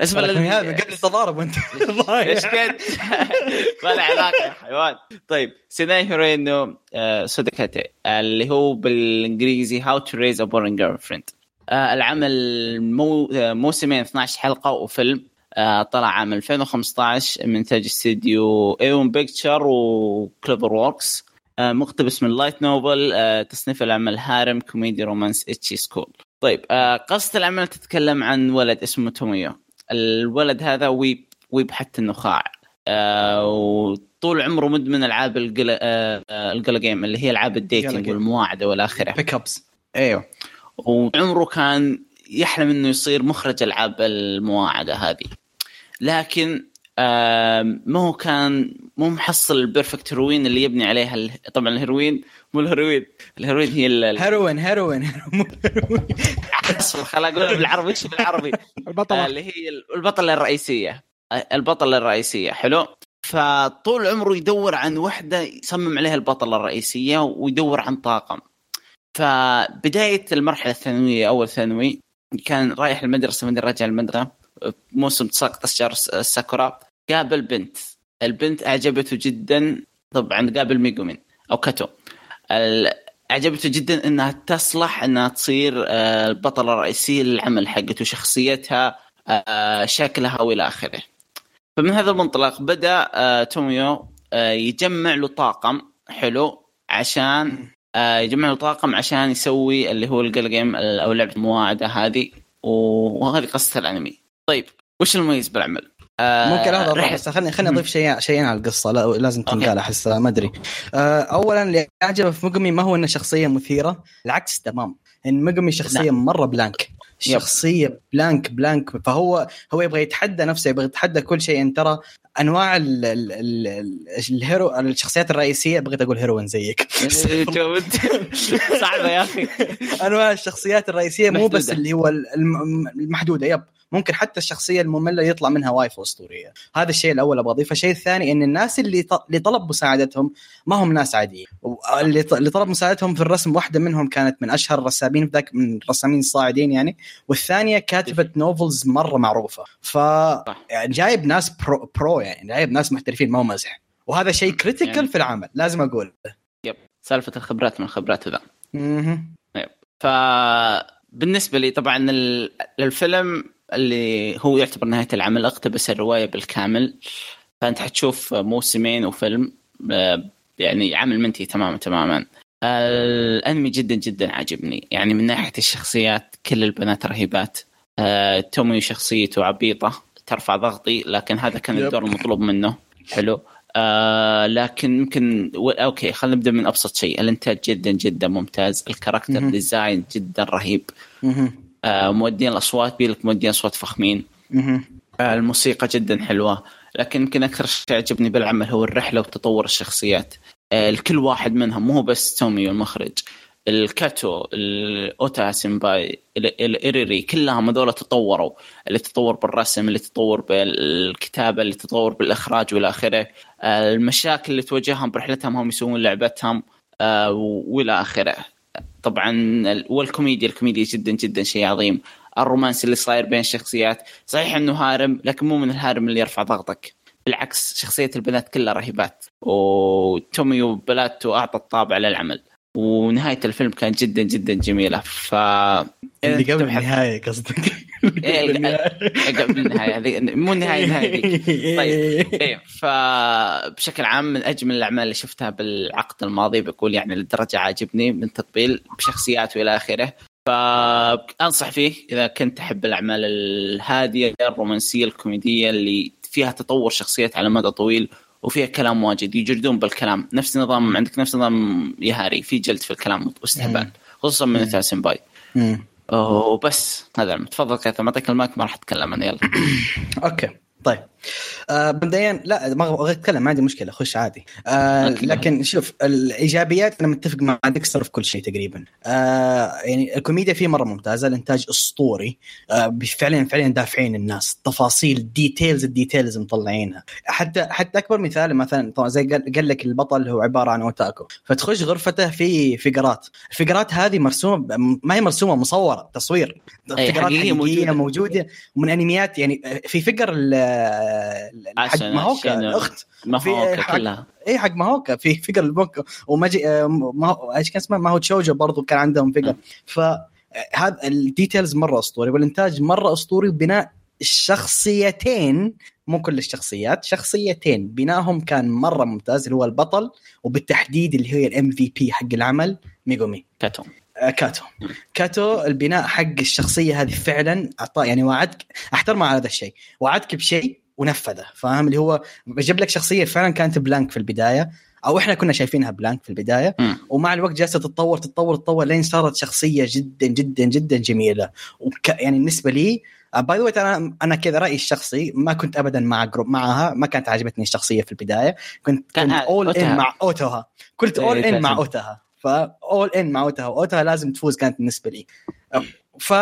S4: اسم
S3: ترى
S4: الذي-
S3: هذا؟ قبل التضارب وانت. ضايع.
S4: إيش كنت؟ ما له علاقة يا حيوان. طيب سيناي هيروينو آه، سوداكاتي اللي هو بالإنجليزي هاو تو ريز ا بورن جيرل فريند العمل مو آه، موسمين 12 حلقة وفيلم. آه، طلع عام 2015 من انتاج استديو ايون بيكتشر وكليفر ووركس آه، مقتبس من light novel آه، تصنيف العمل harem comedy romance ecchi school طيب آه، قصة العمل تتكلم عن ولد اسمه توميو. الولد هذا weeb weeb حتى النخاع آه وطول عمره مدمن ألعاب ال gal آه آه، game اللي هي ألعاب ال
S3: dating.
S4: والمواعده والى اخره
S3: pick ups
S4: أيوه. وعمره كان يحلم إنه يصير مخرج ألعاب المواعدة هذه. لكن آه ما هو كان مو محصل ال perfect heroine اللي يبني عليها. طبعا ال heroine مو الهيروين ال heroine هي ال...
S3: heroine heroine مو هيروين.
S4: اصبر خل اقولها بالعربي إيش بالعربي؟ آه،
S1: البطله
S4: اللي هي البطلة الرئيسية. آه، البطلة الرئيسية. حلو؟ فطول عمره يدور عن وحدة يصمم عليها البطلة الرئيسية ويدور عن طاقم. فبداية المرحلة الثانوية أول ثانوي كان رايح المدرسة من راجع المدرسة. موسم تساقط أشجار الس- الساكورا قابل بنت. البنت أعجبته جدا. طبعا قابل ميجومي أو كاتو. أعجبته جدا أنها تصلح أنها تصير آه، البطلة الرئيسية للعمل حقته شخصيتها آه، شكلها وإلى آخره. فمن هذا المنطلق بدأ آه، توميو يجمع له طاقم حلو عشان يجمع له طاقم عشان يسوي اللي هو ال gal game أو لعبة المواعده هذه وهذه قصة الأنمي. طيب وش المميز بالعمل؟ آه،
S3: ممكن لحظه
S4: رحلة-
S3: بس خليني خليني أضيف شيء شيئين على القصة. لا لازم تنقال احس ما أدري. آه، اولا اللي أعجبه في ميقمي ما هو إنه شخصية مثيرة العكس تمام. إن ميقمي شخصية مرة blank شخصية blank blank فهو هو يبغى يتحدى نفسه يبغى يتحدى كل شيء. إن ترى أنواع ال ال ال ال ال hero الشخصيات الرئيسية بغيت أقول heroine زيك.
S4: صعبة يا أخي.
S3: أنواع الشخصيات الرئيسية مو بس. اللي هو الم- المحدودة يب. ممكن حتى الشخصية المملة يطلع منها waifu أسطورية. هذا الشيء الأول أبغى أضيفه. الشيء الثاني إن الناس اللي اللي طلب مساعدتهم ما هم ناس عاديين. اللي طلب مساعدتهم في الرسم واحدة منهم كانت من أشهر الرسامين ذاك من الرسامين الصاعدين يعني. والثانية كاتبة novels مرة معروفة. ف يعني جايب ناس pro, pro يعني جايب ناس محترفين ما هو مزح. وهذا شيء critical
S4: يعني-
S3: في العمل لازم أقول
S4: يب. سالفة الخبرات من خبراته ذا
S3: مهم.
S4: فبالنسبه لي طبعا ال- الفيلم اللي هو يعتبر نهاية العمل اقتبس الرواية بالكامل. فأنت حتشوف موسمين وفيلم آه، يعني عمل منتهي تماما تماما. الأنمي جدا جدا عاجبني. يعني من ناحية الشخصيات كل البنات رهيبات. آه، تومي شخصيته عبيطة ترفع ضغطي لكن هذا كان. الدور المطلوب منه. حلو. آه لكن يمكن و... okay خلينا نبدأ من أبسط شيء. الإنتاج جدا جدا ممتاز. ال
S3: character.
S4: design جدا رهيب. آه مؤدين الأصوات بيلك مؤدين اصوات فخمين. آه الموسيقى جدا حلوة. لكن يمكن أكثر شيء عجبني بالعمل هو الرحلة وتطور الشخصيات. آه، الكل واحد منهم مو بس تومي المخرج الكاتو الأوتاها senpai الايريري كلهم هذول تطوروا. اللي تطور بالرسم اللي تطور بالكتابة اللي تطور بالإخراج والى آخره. المشاكل اللي تواجههم برحلتهم هم يسوون لعبتهم والى آخره. طبعا والكوميديا الكوميديا جدا جدا شيء عظيم. ال romance اللي صاير بين الشخصيات صحيح إنه harem لكن مو من ال harem اللي يرفع ضغطك. بالعكس شخصية البنات كلها رهيبات. وتومي وبلاهته اعطى الطابع للعمل. ونهاية الفيلم كانت جدا جدا جميلة. ف
S3: اللي قبل النهاية قصدك.
S4: إيه، قبل النهاية. هذه مو النهايه النهايه طيب. إيه فبشكل عام من أجمل الأعمال اللي شفتها بالعقد الماضي بقول يعني للدرجه عاجبني من تطبيل بشخصيات وإلى آخره. فانصح فيه إذا كنت تحب الأعمال الهادية الرومانسية الكوميدية اللي فيها تطور شخصيات على مدى طويل وفيها كلام واجد يجلدون بالكلام. نفس نظام عندك نفس نظام يهاري في جلد في الكلام واستهبال خصوصا من أوتاها senpai. وبس هذا تفضل كذا معطيك المايك ما راح أتكلم أنا يلا.
S3: okay طيب. آه مبدئيا لا ما أبغى أتكلم ما عندي مشكلة خش عادي. آه لكن شوف الإيجابيات أنا متفق مع ديكستر في كل شيء تقريبا. آه يعني الكوميديا فيه مرة ممتازة الإنتاج أسطوري. آه فعلا فعلا دافعين الناس. تفاصيل ال details ال details مطلعينها. حتى حتى أكبر مثال مثلا طبعا زي قال, لك البطل هو عبارة عن otaku. فتخش غرفته في فيقرات الفيقرات هذه مرسومة ما هي مرسومة مصورة تصوير.
S4: فيقرات حقيقية موجودة.
S3: موجودة من أنميات. يعني في figure حق ماهوكا الأخت.
S4: ماهوكا كلها.
S3: اي حق ماهوكا في figure الموكا وماجي ما إيش كان اسمه؟ ماهو تشوجو برضو كان عندهم figure ف هذا ال details مرة أسطوري والإنتاج مرة أسطوري وبناء الشخصيتين مو كل الشخصيات شخصيتين. بناهم كان مرة ممتاز اللي هو البطل وبالتحديد اللي هي ال MVP حق العمل ميغومي.
S4: كاتو.
S3: كاتو. كاتو البناء حق الشخصية هذه فعلا اعطى يعني وعدك أحترمه على هذا الشيء. وعدك بشيء ونفذه فاهم؟ اللي هو بجيب لك شخصية فعلا كانت blank في البداية أو إحنا كنا شايفينها blank في البداية
S4: م.
S3: ومع الوقت جالسة تتطور تتطور تتطور لين صارت شخصية جدا جدا جدا جميلة. وك يعني بالنسبة لي by the أنا أنا كذا رأيي الشخصي ما كنت ابدا مع group معها ما كانت عجبتني الشخصية في البداية. كنت كنت اول ان مع اوتوها كنت اول ان مع اوتها فاول ان مع اوتها اوتها لازم تفوز كانت بالنسبة لي. ف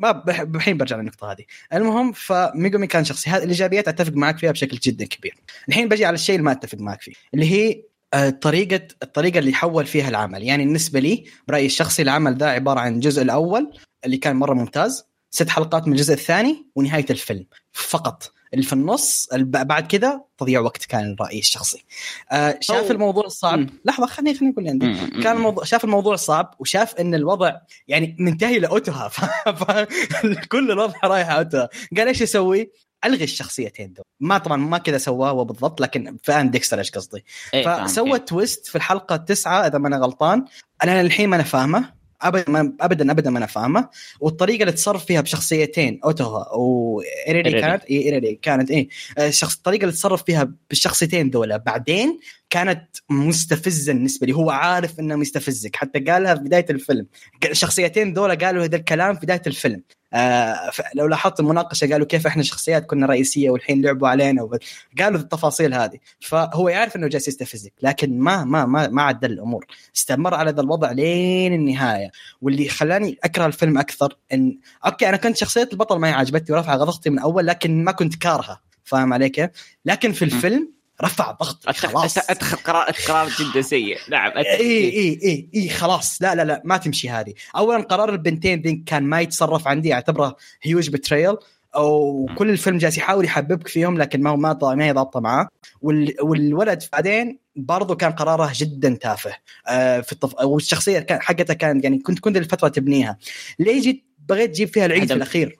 S3: ما الحين برجع للنقطة هذه. المهم فميجومي كان شخصي. هذه الإيجابيات أتفق معك فيها بشكل جدا كبير. الحين بجي على الشيء اللي ما أتفق معك فيه اللي هي طريقة الطريقة اللي حول فيها العمل. يعني بالنسبة لي برأيي الشخصي العمل ده عبارة عن الجزء الأول اللي كان مرة ممتاز ست حلقات من الجزء الثاني ونهاية الفيلم. فقط. اللي في النص بعد كذا تضييع وقت كان رايي الشخصي. آه شاف أو... الموضوع الصعب
S4: مم.
S3: لحظة خليني خليني أقول عندي.
S4: مم.
S3: كان الموضوع شاف الموضوع صعب وشاف إن الوضع يعني منتهي لاوتوها فكل الوضع رايح اوتوها قال إيش يسوي؟ ألغي الشخصيتين دول. ما طبعا ما كذا سواه هو بالضبط لكن فاهم ديكستر إيش قصدي؟
S4: إيه،
S3: فسوى. تويست في الحلقة التسعة إذا ما أنا غلطان. أنا الحين ما أنا فاهمه. ابدا ما ابدا ابدا ما أنا فاهمة. والطريقة اللي تصرف فيها بشخصيتين اوتوها وايريري. كانت؟ اي ايريري كانت اي الشخص الطريقة اللي تصرف فيها بالشخصيتين دول بعدين كانت مستفزة بالنسبة لي. هو عارف إنه مستفزك. حتى قالها في بداية الفيلم. الشخصيتين دول قالوا هذا الكلام في بداية الفيلم. آه لو لاحظت المناقشة قالوا كيف إحنا شخصيات كنا رئيسية والحين لعبوا علينا وب... قالوا التفاصيل هذه. فهو يعرف إنه جالس يستفزك لكن ما ما ما ما عدل الأمور. استمر على ذا الوضع لين النهاية. واللي خلاني أكره الفيلم أكثر ان okay أنا كنت شخصية البطل ما هي عجبتني ورفع ضغطي من أول لكن ما كنت كارهه فاهم علي كيف؟ لكن في الفيلم رفع ضغطي خلاص.
S4: اتخذ قرار قرار جدا سيء. نعم
S3: إي إي إي إي خلاص. لا لا لا ما تمشي هذه. اولا قرار البنتين ذي كان ما يتصرف عندي أعتبره huge betrayal أو كل الفيلم جالس يحاول يحببك فيهم لكن ما هو ما ما هي ضابطة معاه. وال والولد بعدين برضو كان قراره جدا تافه. آه في الطف... والشخصية كان حقتها كانت يعني كنت كنت الفترة تبنيها. ليه جيت بغيت تجيب فيها العيد في.
S4: الأخير؟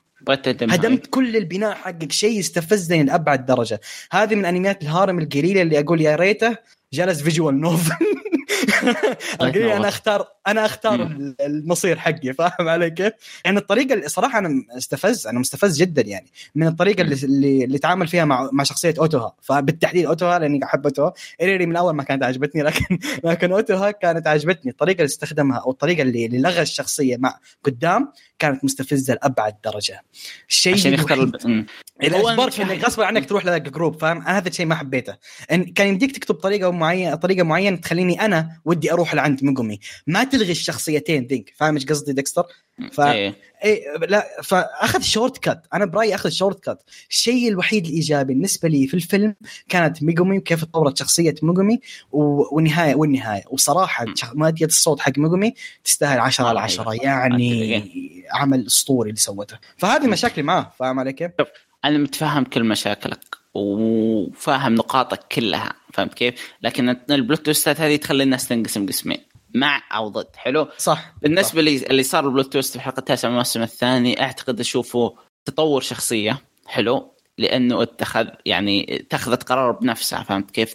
S3: هدمت كل البناء حقك شيء يستفزني لأبعد درجة. هذه من أنميات ال harem القليله اللي أقول يا ريته جلس visual novel. القليل أنا اختار
S2: أنا
S3: أختار المصير حقي فاهم علي كيف؟ يعني الطريقة اللي صراحة أنا مستفز أنا مستفز جدا يعني من الطريقة اللي اللي, اللي تعامل فيها مع مع شخصية أوتوها. فبالتحديد أوتوها لأني أحب أوتوها. ايريري من اول ما كانت عجبتني لكن لكن أوتوها كانت عجبتني. الطريقة اللي استخدمها أو الطريقة اللي, اللي لغى الشخصية مع قدام كانت مستفزة لأبعد درجة. الشيء
S4: عشان يختار الب... المشكلة-
S3: إنك غصب عنك تروح لذاك ال group فاهم؟ أنا هذا الشيء ما حبيته. إن كان يمديك تكتب طريقة معينه طريقة معينة تخليني أنا ودي أروح لعند ميجومي ما تلغي الشخصيتين ذيك فاهم إيش قصدي ديكستر؟ ف-
S4: إيه.
S3: اي لا فأخذ short cut أنا برأيي أخذ short cut الشيء الوحيد الإيجابي بالنسبة لي في الفيلم كانت ميجومي وكيف تطورت شخصية ميجومي و- والنهايه
S4: والنهاية.
S3: وصراحة مؤدية الصوت حق ميجومي تستاهل 10 على
S4: آه،
S3: 10
S4: أيوة.
S3: يعني عمل أسطوري اللي سوته. فهذه مشاكلي معاه. فاهم علي كيف؟
S4: أنا متفهم كل مشاكلك. وفاهم نقاطك كلها فهمت كيف؟ لكن ال plot twist ات هذه تخلي الناس تنقسم قسمين مع أو ضد حلو؟
S3: صح
S4: بالنسبة لي اللي صار البلوت تويست في الحلقة التاسعه من الموسم الثاني أعتقد أشوفه تطور شخصية حلو لأنه اتخذ يعني اتخذت قرار بنفسها فهمت كيف؟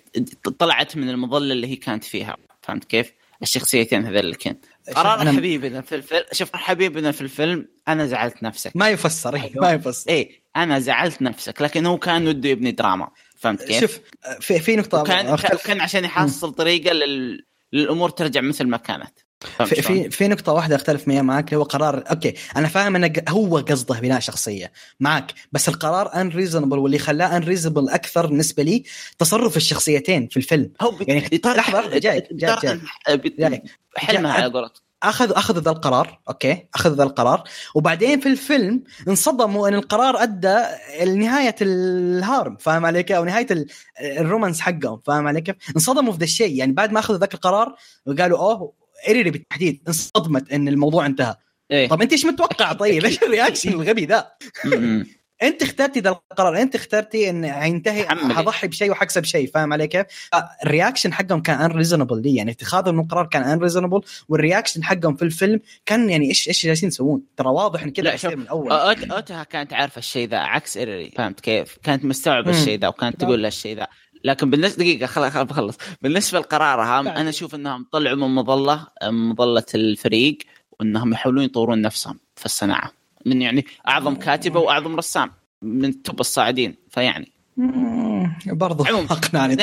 S4: طلعت من المظلة اللي هي كانت فيها فهمت كيف؟ الشخصيتين هذولكن قرار
S3: أنا-
S4: حبيبنا في الفيلم شوف حبيبنا في الفيلم أنا زعلت نفسك
S3: ما يفسر إيه، ما يفسر
S4: إيه أنا زعلت نفسك لكن هو كان وده يبني دراما فهمت كيف؟
S3: شوف في في
S4: نقطة
S3: أختلف-
S4: كان عشان يحصل طريقة لل... للأمور ترجع مثل ما كانت
S3: في؟ في في نقطة واحدة أختلف معك اللي هو قرار أوكي أنا فاهم إنه هو قصده بناء شخصية معك بس القرار unreasonable واللي خلاه unreasonable أكثر بالنسبة لي تصرف الشخصيتين في الفيلم
S4: هو بي-
S3: يعني لحظة، جاي- جاي-
S4: بي-
S3: جاي.
S4: حلمها
S3: جاي.
S4: على قولتك
S3: اخذ أخذ ذا القرار أوكي؟ أخذ ذا القرار. وبعدين في الفيلم انصدموا إن القرار أدى لنهاية ال harem فاهم علي كيف؟ أو نهاية ال- ال romance حقهم فاهم علي كيف؟ انصدموا في ذا الشيء. يعني بعد ما أخذوا ذاك القرار وقالوا أوه إيريري بالتحديد انصدمت إن الموضوع انتهى.
S4: إيه.
S3: طب أنت إيش متوقع؟ طيب إيش ال reaction الغبي ذا. انت اخترتي ذا القرار انت اخترتي إن حينتهي
S4: حلمي.
S3: حضحي بشيء وحكسب شيء فاهم علي كيف؟ ال reaction حقهم كان unreasonable لي يعني اتخاذهم القرار كان unreasonable وال reaction حقهم في الفيلم كان يعني إيش إيش جالسين يسوون؟ ترى واضح إن كذا
S4: شوف،
S3: من اول
S4: أوت- اوتها كانت عارفة الشيء ذا عكس ايري فهمت كيف؟ كانت
S3: مستوعبة.
S4: الشيء ذا وكانت تقول له الشيء ذا لكن بالنسبة دقيقة خل خل بخلص بالنسبة لقرارها
S1: لا.
S4: أنا أشوف إنهم طلعوا من مظلة مظلة الفريق وإنهم يحاولون يطورون نفسهم في الصناعة من يعني أعظم كاتبة وأعظم رسام من top الصاعدين فيعني.
S3: مم، برضو
S4: عموما. أقنعني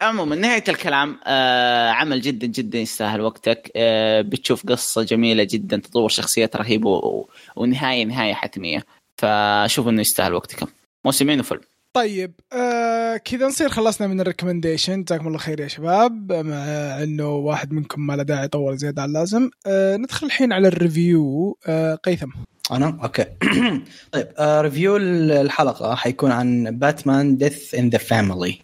S4: عموما نهاية الكلام آه عمل جدا جدا يستاهل وقتك آه بتشوف قصة جميلة جدا تطور شخصيات رهيب و... و- ونهاية نهاية حتمية. فأشوف إنه يستاهل وقتكم. موسمين وفيلم.
S1: طيب آه كذا نصير خلصنا من ال recommendation. جزاكم الله خير يا شباب. مع إنه واحد منكم ما له داعي يطول زيادة عن اللازم. آه ندخل الحين على ال review. آه قيثم.
S3: أنا؟ أوكي. طيب آه review الحلقة حيكون عن باتمان Death in the Family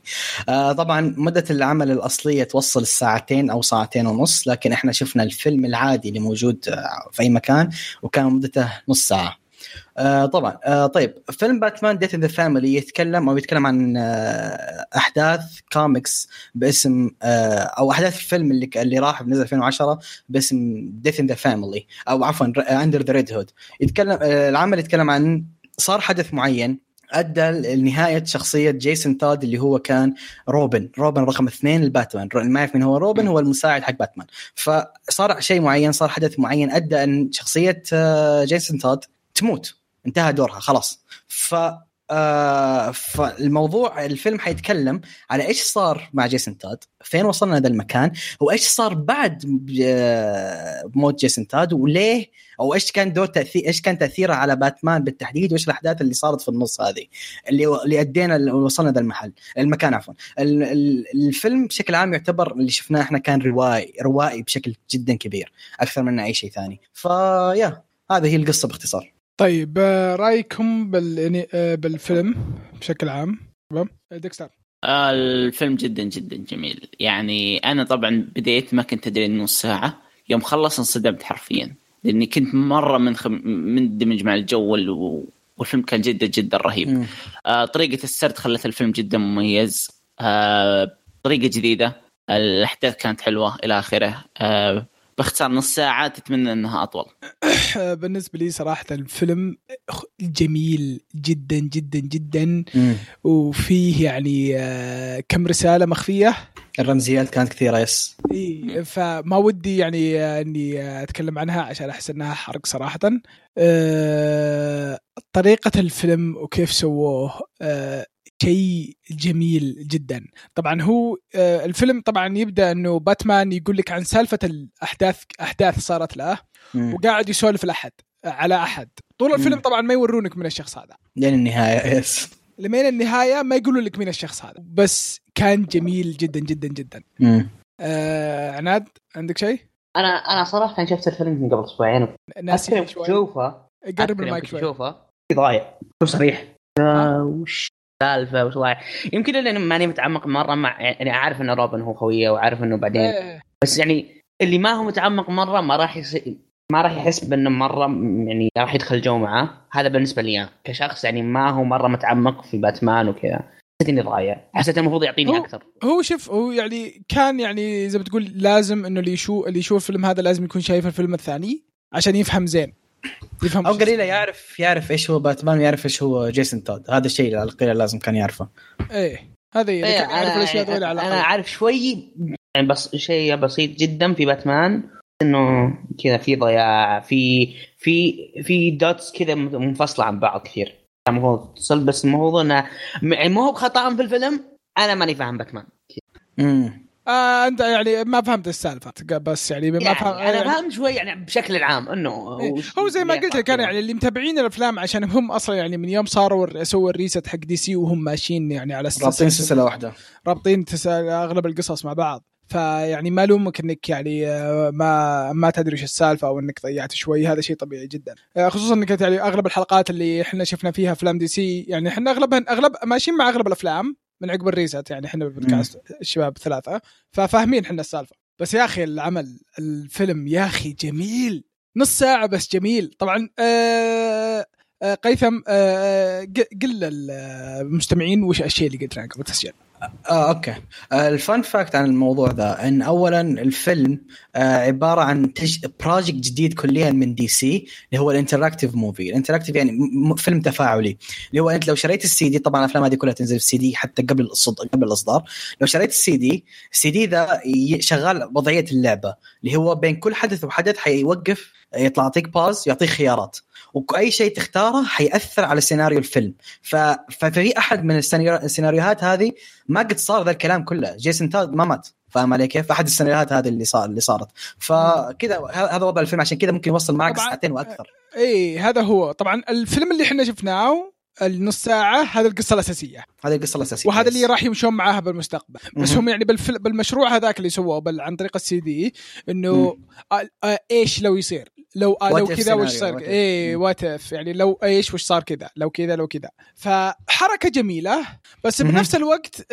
S3: طبعا مدة العمل الأصلية توصل الساعتين أو ساعتين ونص لكن إحنا شفنا الفيلم العادي اللي موجود آه، في أي مكان وكان مدته نص ساعة. آه طبعا. آه طيب فيلم باتمان Death in the Family يتكلم أو يتكلم عن آه أحداث كوميكس باسم آه أو أحداث الفيلم اللي اللي راح نزل 2010 باسم Death in the Family أو عفوا Under the Red Hood يتكلم آه العمل يتكلم عن صار حدث معين أدى لنهاية شخصية جيسون تاد اللي هو كان روبن. روبن رقم اثنين لباتمان. ما يعرف من هو روبن هو المساعد حق باتمان. فصار شيء معين صار حدث معين أدى أن شخصية آه، جيسون تاد تموت. انتهى دورها خلاص. ف آه فالموضوع الفيلم حيتكلم على إيش صار مع جيسون تاد فين وصلنا هذا المكان وإيش صار بعد ب- بموت جيسون تاد وليه أو إيش كان دور تاثير إيش كان تأثيره على باتمان بالتحديد وإيش الأحداث اللي صارت في النص هذه اللي اللي أدينا وصلنا ذا المحل المكان عفوا. ال- ال- الفيلم بشكل عام يعتبر اللي شفناه إحنا كان روائي روائي بشكل جدا كبير أكثر من أي شيء ثاني. فيا هذه هي القصة باختصار.
S1: طيب آه رأيكم بال... آه بالفيلم بشكل عام؟ تمام. ديكستر.
S4: آه الفيلم جدا جدا جميل. يعني أنا طبعا بديت ما كنت أدري إنه نص ساعه يوم خلص انصدمت حرفيا لأني كنت مرة منخم مندمج مع الجو وال- والفيلم كان جدا جدا رهيب. آه طريقة السرد خلت الفيلم جدا مميز. آه طريقة جديدة. الأحداث كانت حلوة إلى آخره. آه باختصار نص ساعة تتمنى إنها أطول.
S1: بالنسبة لي صراحة الفيلم جميل جدا جدا جدا.
S3: مم.
S1: وفيه يعني آه، كم رسالة مخفية؟
S3: الرمزيات كانت كثيرة يس.
S1: إيه فما ودي يعني آه، إني آه، أتكلم عنها عشان أحس إنها حرق صراحة. طريقة الفيلم وكيف سووه شيء جميل جدا. طبعا هو آه، الفيلم طبعا يبدأ إنه باتمان يقول لك عن سالفة الأحداث أحداث صارت له. وقاعد يسولف لأحد على أحد. طول الفيلم. طبعا ما يورونك من الشخص هذا.
S3: لين النهاية يس
S1: لمين النهاية ما يقولوا لك مين الشخص هذا. بس كان جميل جدا جدا جدا.
S3: مم.
S1: آه عناد عندك شيء؟
S2: أنا أنا صراحة شفت الفيلم من قبل أسبوعين
S1: ناسي شوي.
S2: أشوفه
S1: قرب المايك شوي.
S2: أشوفه في ضايع. شوف صريح؟ آه، وش؟ السالفه وش يمكن لأني ماني متعمق مرة مع يعني أعرف إن روبن هو خوية وعارف إنه بعدين
S1: إيه.
S2: بس يعني اللي ما هو متعمق مرة ما راح يص... ما راح يحس بإنه مرة يعني راح يدخل جو معاه. هذا بالنسبة لي أنا. كشخص يعني ما هو مرة متعمق في باتمان وكذا. حسيت إني ضايع حسيت المفروض يعطيني
S1: هو-
S2: أكثر.
S1: هو شوف هو يعني كان يعني زي ما تقول لازم إنه اللي يشوف اللي يشوف الفيلم هذا لازم يكون شايف الفيلم الثاني عشان يفهم زين. يفهم
S3: أو
S1: قليلة.
S3: يعرف يعرف إيش هو باتمان ويعرف إيش هو جيسون تود هذا الشيء على القليله لازم كان يعرفه.
S1: إيه. هذا إذا
S2: إيه،
S1: كان يعرف الأشياء ذولي على أنا
S2: عارف شوي يعني بس شيء بسيط جدا في باتمان إنه كذا في ضياع في في في dots كذا منفصلة عن بعض كثير. المفروض تصل بس الموضوع انه يعني مو هو بخطا في الفيلم أنا ماني فاهم باتمان.
S3: امم
S1: آه أنت يعني ما فهمت السالفة. بس يعني ما
S2: يعني
S1: فهم
S2: أنا فاهم شوي يعني بشكل عام إنه
S1: إيه، هو زي ما قلت لك أنا يعني اللي متابعين الأفلام عشان هم أصلا يعني من يوم صاروا سووا ال reset حق دي سي وهم ماشيين يعني على
S3: رابطين سلسلة واحدة.
S1: رابطين أغلب القصص مع بعض. فيعني ما لومك إنك يعني آه، ما ما تدري إيش السالفة أو إنك ضيعت شوي. هذا شيء طبيعي جدا. آه، خصوصا إنك يعني أغلب الحلقات اللي إحنا شفنا فيها أفلام دي سي يعني إحنا اغلبها اغلب ماشيين مع أغلب الأفلام. من عقب ال reset يعني إحنا بالبودكاست الشباب الثلاثه ففاهمين إحنا السالفة. بس يا أخي العمل الفيلم يا أخي جميل. نص ساعة بس جميل. طبعا آه آه، قيثم آه، ق- قل للمستمعين وش الشيء اللي قلت لنا قبل
S3: آه أوكي. آه ال fun fact عن الموضوع ذا إن اولا الفيلم آه عبارة عن تج... project جديد كليا من دي سي اللي هو ال interactive movie. ال interactive يعني م... فيلم تفاعلي. اللي هو أنت لو شريت السي دي طبعا الأفلام هذه كلها تنزل في السي دي حتى قبل الصد... قبل الإصدار. لو شريت ال CD ال CD ذا. شغال وضعية اللعبة اللي هو بين كل حدث وحدث حيوقف يطلع يعطيك pause يعطيك خيارات. وأي شيء تختاره حيأثر على سيناريو الفيلم. ف... ففي أحد من السيناريو... السيناريوهات هذه ما قد صار ذا الكلام كله. جيسون تاد ما مات. فاهم علي كيف؟ أحد السيناريوهات هذه اللي صار اللي صارت. فكذا هذا وضع الفيلم. عشان كذا ممكن يوصل معك. ساعتين وأكثر.
S1: اي هذا هو. طبعا الفيلم اللي إحنا شفناه النص ساعة هذا القصة الأساسية.
S3: هذه القصة الأساسية
S1: وهذا. اللي راح يمشون معاها بالمستقبل. بس. هم يعني بالفل... بالمشروع هذاك اللي سووه بل عن طريق السي دي إنه إيش لو يصير؟ لو لو
S3: What if
S1: كذا وش صار.
S3: if
S1: يعني لو إيش وش صار كذا؟ لو كذا لو كذا. فحركة جميلة بس. بنفس الوقت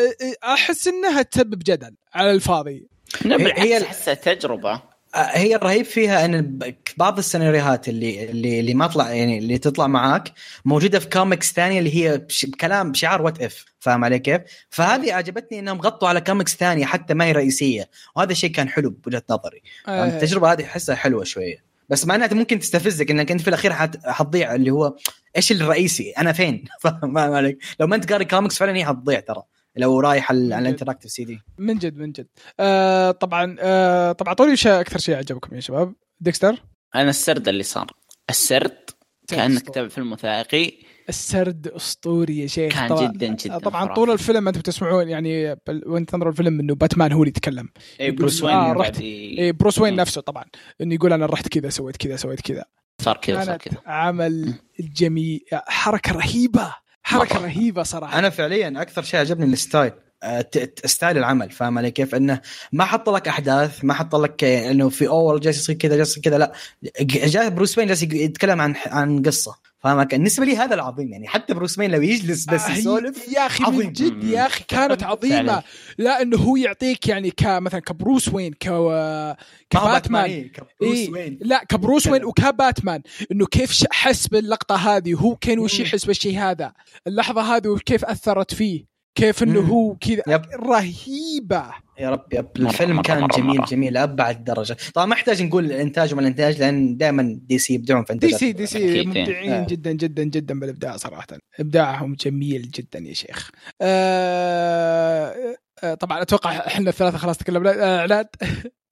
S1: أحس إنها تسبب جدل على الفاضي.
S4: لا
S3: هي-
S4: بالعكس
S3: هي-
S4: أحسها
S3: تجربة. هي الرهيب فيها أن بعض السيناريوهات اللي اللي اللي ما طلع يعني اللي تطلع معاك موجودة في كوميكس ثانية اللي هي بكلام بشعار what if فاهم علي كيف؟ فهذه عجبتني إنهم غطوا على كوميكس ثانية حتى ما هي رئيسية وهذا الشيء كان حلو بوجهة نظري.
S1: آه،
S3: التجربة هذه أحسها حلوة شوية. بس معناته ممكن تستفزك إنك أنت في الأخير حت- حتضيع اللي هو إيش الرئيسي؟ أنا فين؟ فاهم؟ عليك. لو ما أنت قاري كوميكس فعلا هي حتضيع ترى. لو رايح على على ال interactive سي دي.
S1: من جد من جد. آه طبعا آه طبعا اعطوني وش أكثر شيء عجبكم يا شباب. ديكستر؟
S4: أنا السرد اللي صار. السرد
S1: كأنك.
S4: تتابع فيلم وثائقي.
S1: السرد أسطوري يا شيخ.
S4: كان
S1: طبعاً-
S4: جدا جدا
S1: طبعا
S4: خرافي.
S1: طول الفيلم أنتم تسمعون يعني وانت تنظروا الفيلم إنه باتمان هو اللي يتكلم.
S4: اي
S1: يقول
S4: بروس
S1: آه،
S4: وين
S1: رحت.
S4: قاعد ي-
S1: إيه. بروس وين. نفسه طبعا. إنه يقول أنا رحت كذا سويت كذا سويت كذا.
S4: صار كذا صار كذا.
S1: عمل جميل. حركة رهيبة. حركة
S4: مرة.
S1: رهيبة صراحة.
S3: أنا فعليا أكثر شيء عجبني ال style آه، style العمل فاهم علي كيف؟ إنه ما حط لك أحداث ما حط لك آه، إنه في أول جالس يصير كذا جالس كذا لا. جاء بروس وين جالس يتكلم عن عن قصة. فاهم علي؟ بالنسبة لي هذا العظيم يعني حتى بروس وين لو يجلس بس
S1: آه،
S3: يسولف
S1: يا أخي من
S3: عظيم.
S1: جد يا أخي كانت
S4: عظيمة.
S1: لا إنه هو يعطيك يعني كمثلا كبروس وين ك كباتمان
S3: إيه، كبروس
S1: إيه
S3: وين
S1: لا كبروس وين. وكباتمان إنه كيف ش- حس باللقطة هذه وهو كان وش. يحس بالشيء هذا اللحظة هذه وكيف أثرت فيه كيف
S3: إنه.
S1: هو كذا
S3: yep.
S1: رهيبة
S3: يا رب yep
S4: مرة-
S3: الفيلم
S4: مرة-
S3: كان
S4: مرة-
S3: جميل
S4: مرة.
S3: جميل لابعد درجة طبعا ما يحتاج نقول الإنتاج وما الإنتاج لأن دائما دي سي يبدعون في
S1: دي سي دي سي
S4: أكيد.
S1: مبدعين
S3: آه.
S1: جدا جدا جدا بالإبداع صراحة إبداعهم جميل جدا يا شيخ آه آه، طبعا أتوقع إحنا الثلاثة خلاص تكلمنا آه، اعلان
S2: أه،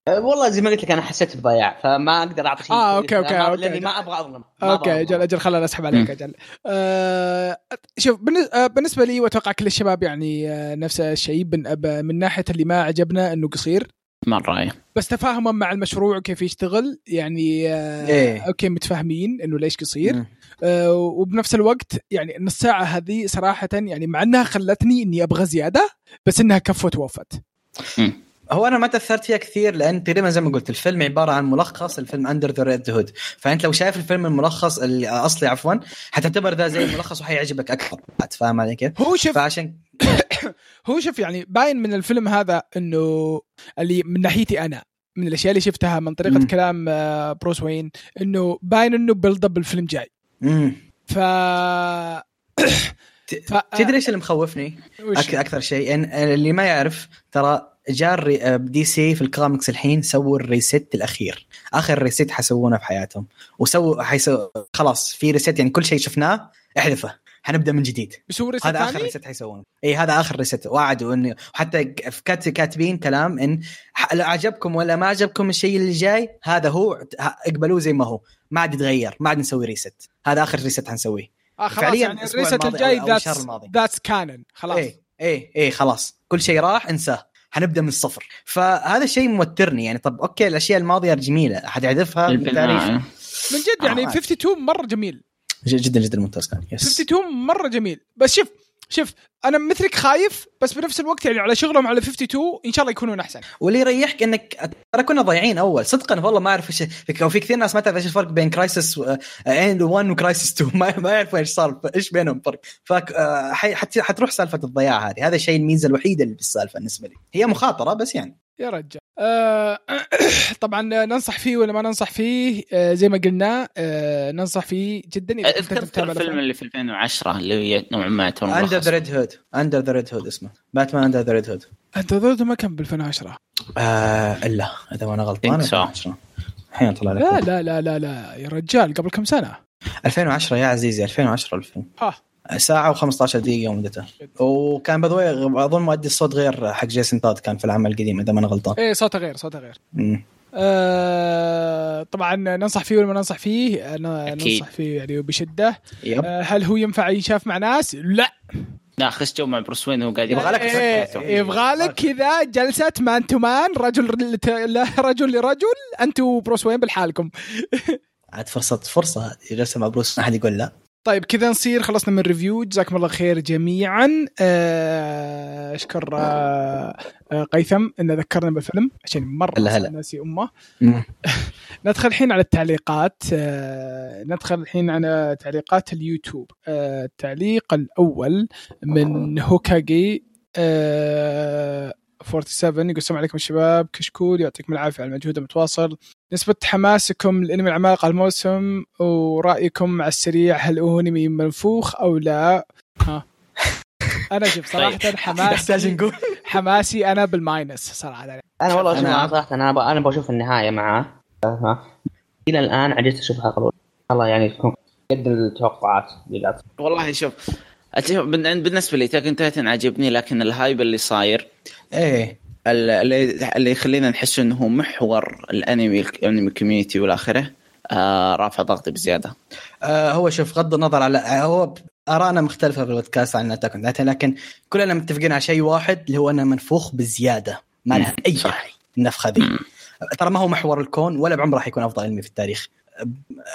S2: والله زي ما قلت لك أنا حسيت بضياع فما أقدر أعطي شيء
S1: okay، okay،
S2: ما-
S1: أوكي.
S2: لأني ما أبغى أظلم
S1: okay أجل. أجل خلينا اسحب عليك. أجل آه شوف آه، بالنسبة لي وأتوقع كل الشباب يعني آه، نفس الشيء من, ناحية اللي ما عجبنا إنه قصير
S4: مره.
S1: بس تفاهما مع المشروع وكيف يشتغل يعني آه
S3: إيه.
S1: okay متفاهمين إنه ليش قصير. آه وبنفس الوقت يعني النص ساعه هذه صراحة يعني مع إنها خلتني إني أبغى زيادة بس إنها كفت ووفت
S3: هو أنا ما تأثرت فيها كثير لأن تقريبا زي ما قلت الفيلم عبارة عن ملخص الفيلم Under the Red Hood فأنت لو شايف الفيلم الملخص الاصلي عفوا حتعتبر ذا زي الملخص وحيعجبك أكثر فاهم علي كيف؟
S1: هو شوف
S3: فعشان
S1: هو شوف يعني باين من الفيلم هذا إنه اللي من ناحيتي أنا من الأشياء اللي شفتها من طريقة
S3: مم.
S1: كلام آه، بروس وين إنه باين إنه build up الفيلم جاي
S3: مم.
S1: ف ف...
S3: تدري إيش اللي مخوفني؟ أك- أكثر شيء اللي ما يعرف ترى جاء الري- دي سي في الكوميكس الحين سووا ال reset الأخير. آخر reset حيسوونه في حياتهم وسووا حيسو خلاص في reset يعني كل شيء شفناه احذفه. حنبدأ من جديد.
S1: بيسوي reset
S3: هذا
S1: آخر
S3: reset حيسوونه. اي هذا آخر reset. وعدوا انه حتى كاتبين كلام ان لو عجبكم ولا ما عجبكم الشيء اللي جاي هذا هو اقبلوه زي ما هو. ما عاد يتغير ما عاد نسوي reset. هذا آخر reset حنسويه.
S1: آه خلاص
S3: فعلياً
S1: يعني ال
S3: reset
S1: الجاي that's canon خلاص.
S3: إيه إيه إيه خلاص. كل شيء راح انساه. حنبدا من الصفر. فهذا الشيء موترني. يعني طب okay الأشياء الماضية جميلة. حتعرفها من
S4: الفيلم
S3: التاريخ
S4: آه.
S1: من جد يعني
S3: آه.
S1: 52 مرة جميل.
S3: جدا جدا ممتاز كان. yes
S1: 52 مرة جميل. بس شوف شوف أنا مثلك خايف بس بنفس الوقت يعني على شغلهم على 52 إن شاء الله يكونون أحسن.
S3: واللي يريحك إنك ترى كنا ضايعين أول. صدقا والله ما أعرف إيش في كثير ناس ما تعرف إيش الفرق بين Crisis اند 1 و Crisis 2 ما يعرفوا إيش صار إيش بينهم فرق. ف آه، سالفة الضياع هذه. هذا الشيء الميزة الوحيدة اللي بالسالفة بالنسبة لي. هي مخاطرة بس يعني.
S1: يا رجال. طبعا ننصح فيه ولا ما ننصح فيه؟ آه زي ما قلنا آه ننصح فيه جدا إذا كنت
S4: الفيلم. اللي في 2010 اللي هي نوعا ما يعتبر Under.
S3: the Red Hood Under the Red Hood اسمه. باتمان Under the Red Hood
S1: انت ضد ما كان ب 2010
S3: آه إلا إذا ما أنا غلطان.
S4: Think so.
S3: 2010. الحين طلع لك.
S1: لا لا لا لا لا يا رجال قبل كم سنة؟
S3: 2010 يا عزيزي 2010 الفيلم.
S1: آه.
S3: ساعة و15 دقيقة مدته وكان بذوي أظن مؤدي الصوت غير حق جيسون تود كان في العمل القديم إذا ما أنا غلطان.
S1: إيه صوته غير صوته غير.
S3: مم.
S1: آه طبعا ننصح فيه ولا ما ننصح فيه؟ أنا
S4: أكيد.
S1: ننصح فيه يعني وبشده
S3: yep.
S1: آه هل هو ينفع ينشاف مع ناس؟ لا.
S4: لا خش جو مع بروس وين وهو قاعد
S3: يبغى لك
S1: إيه،
S3: تسكته.
S1: يبغى لك كذا جلسة man to man رجل رجل لرجل انت وبروس وين بالحالكم.
S3: عاد فرصة فرصة هذه جلسة مع بروس ما حد يقول لا.
S1: طيب كذا نصير خلصنا من الريفيو. جزاكم الله خير جميعا. آه، أشكر آه، آه، قيثم انه ذكرنا بالفيلم عشان مرة
S3: هلا هلا.
S1: ناسي
S3: أمه.
S1: ندخل الحين على التعليقات. ندخل الحين على تعليقات اليوتيوب. التعليق الأول من هوكاجي. 47 يقول السلام عليكم الشباب كشكول يعطيكم العافية على المجهود المتواصل. نسبة حماسكم للانمي العمالقة الموسم ورأيكم على السريع هل هو أنمي منفوخ أو لا؟ ها. أنا شوف صراحة
S3: نحتاج
S1: حماسي
S3: نقول.
S1: حماسي أنا بالماينس صراحة.
S2: أنا والله
S3: أنا-
S2: أنا صراحة أنا أبغى أنا بشوف النهاية معاه ها. إلى الآن عجزت أشوفها قبل الله يعني تكون قد التوقعات للأسف.
S4: والله شوف بالنسبة لي Attack on Titan عجبني لكن ال hype اللي صاير
S3: إيه.
S4: ال- اللي اللي يخلينا نحس إنه هو محور الأنمي الأنمي community والاخره آه رافع ضغطي بزيادة.
S3: آه هو شوف غض النظر على هو ارائنا مختلفة في البودكاست عن Attack on Titan، لكن كلنا متفقين على شيء واحد اللي هو إنه منفوخ بزيادة. ما لها أي
S4: صح.
S3: داعي النفخة ذي. ترى ما هو محور الكون ولا بعمره راح يكون أفضل أنمي في التاريخ.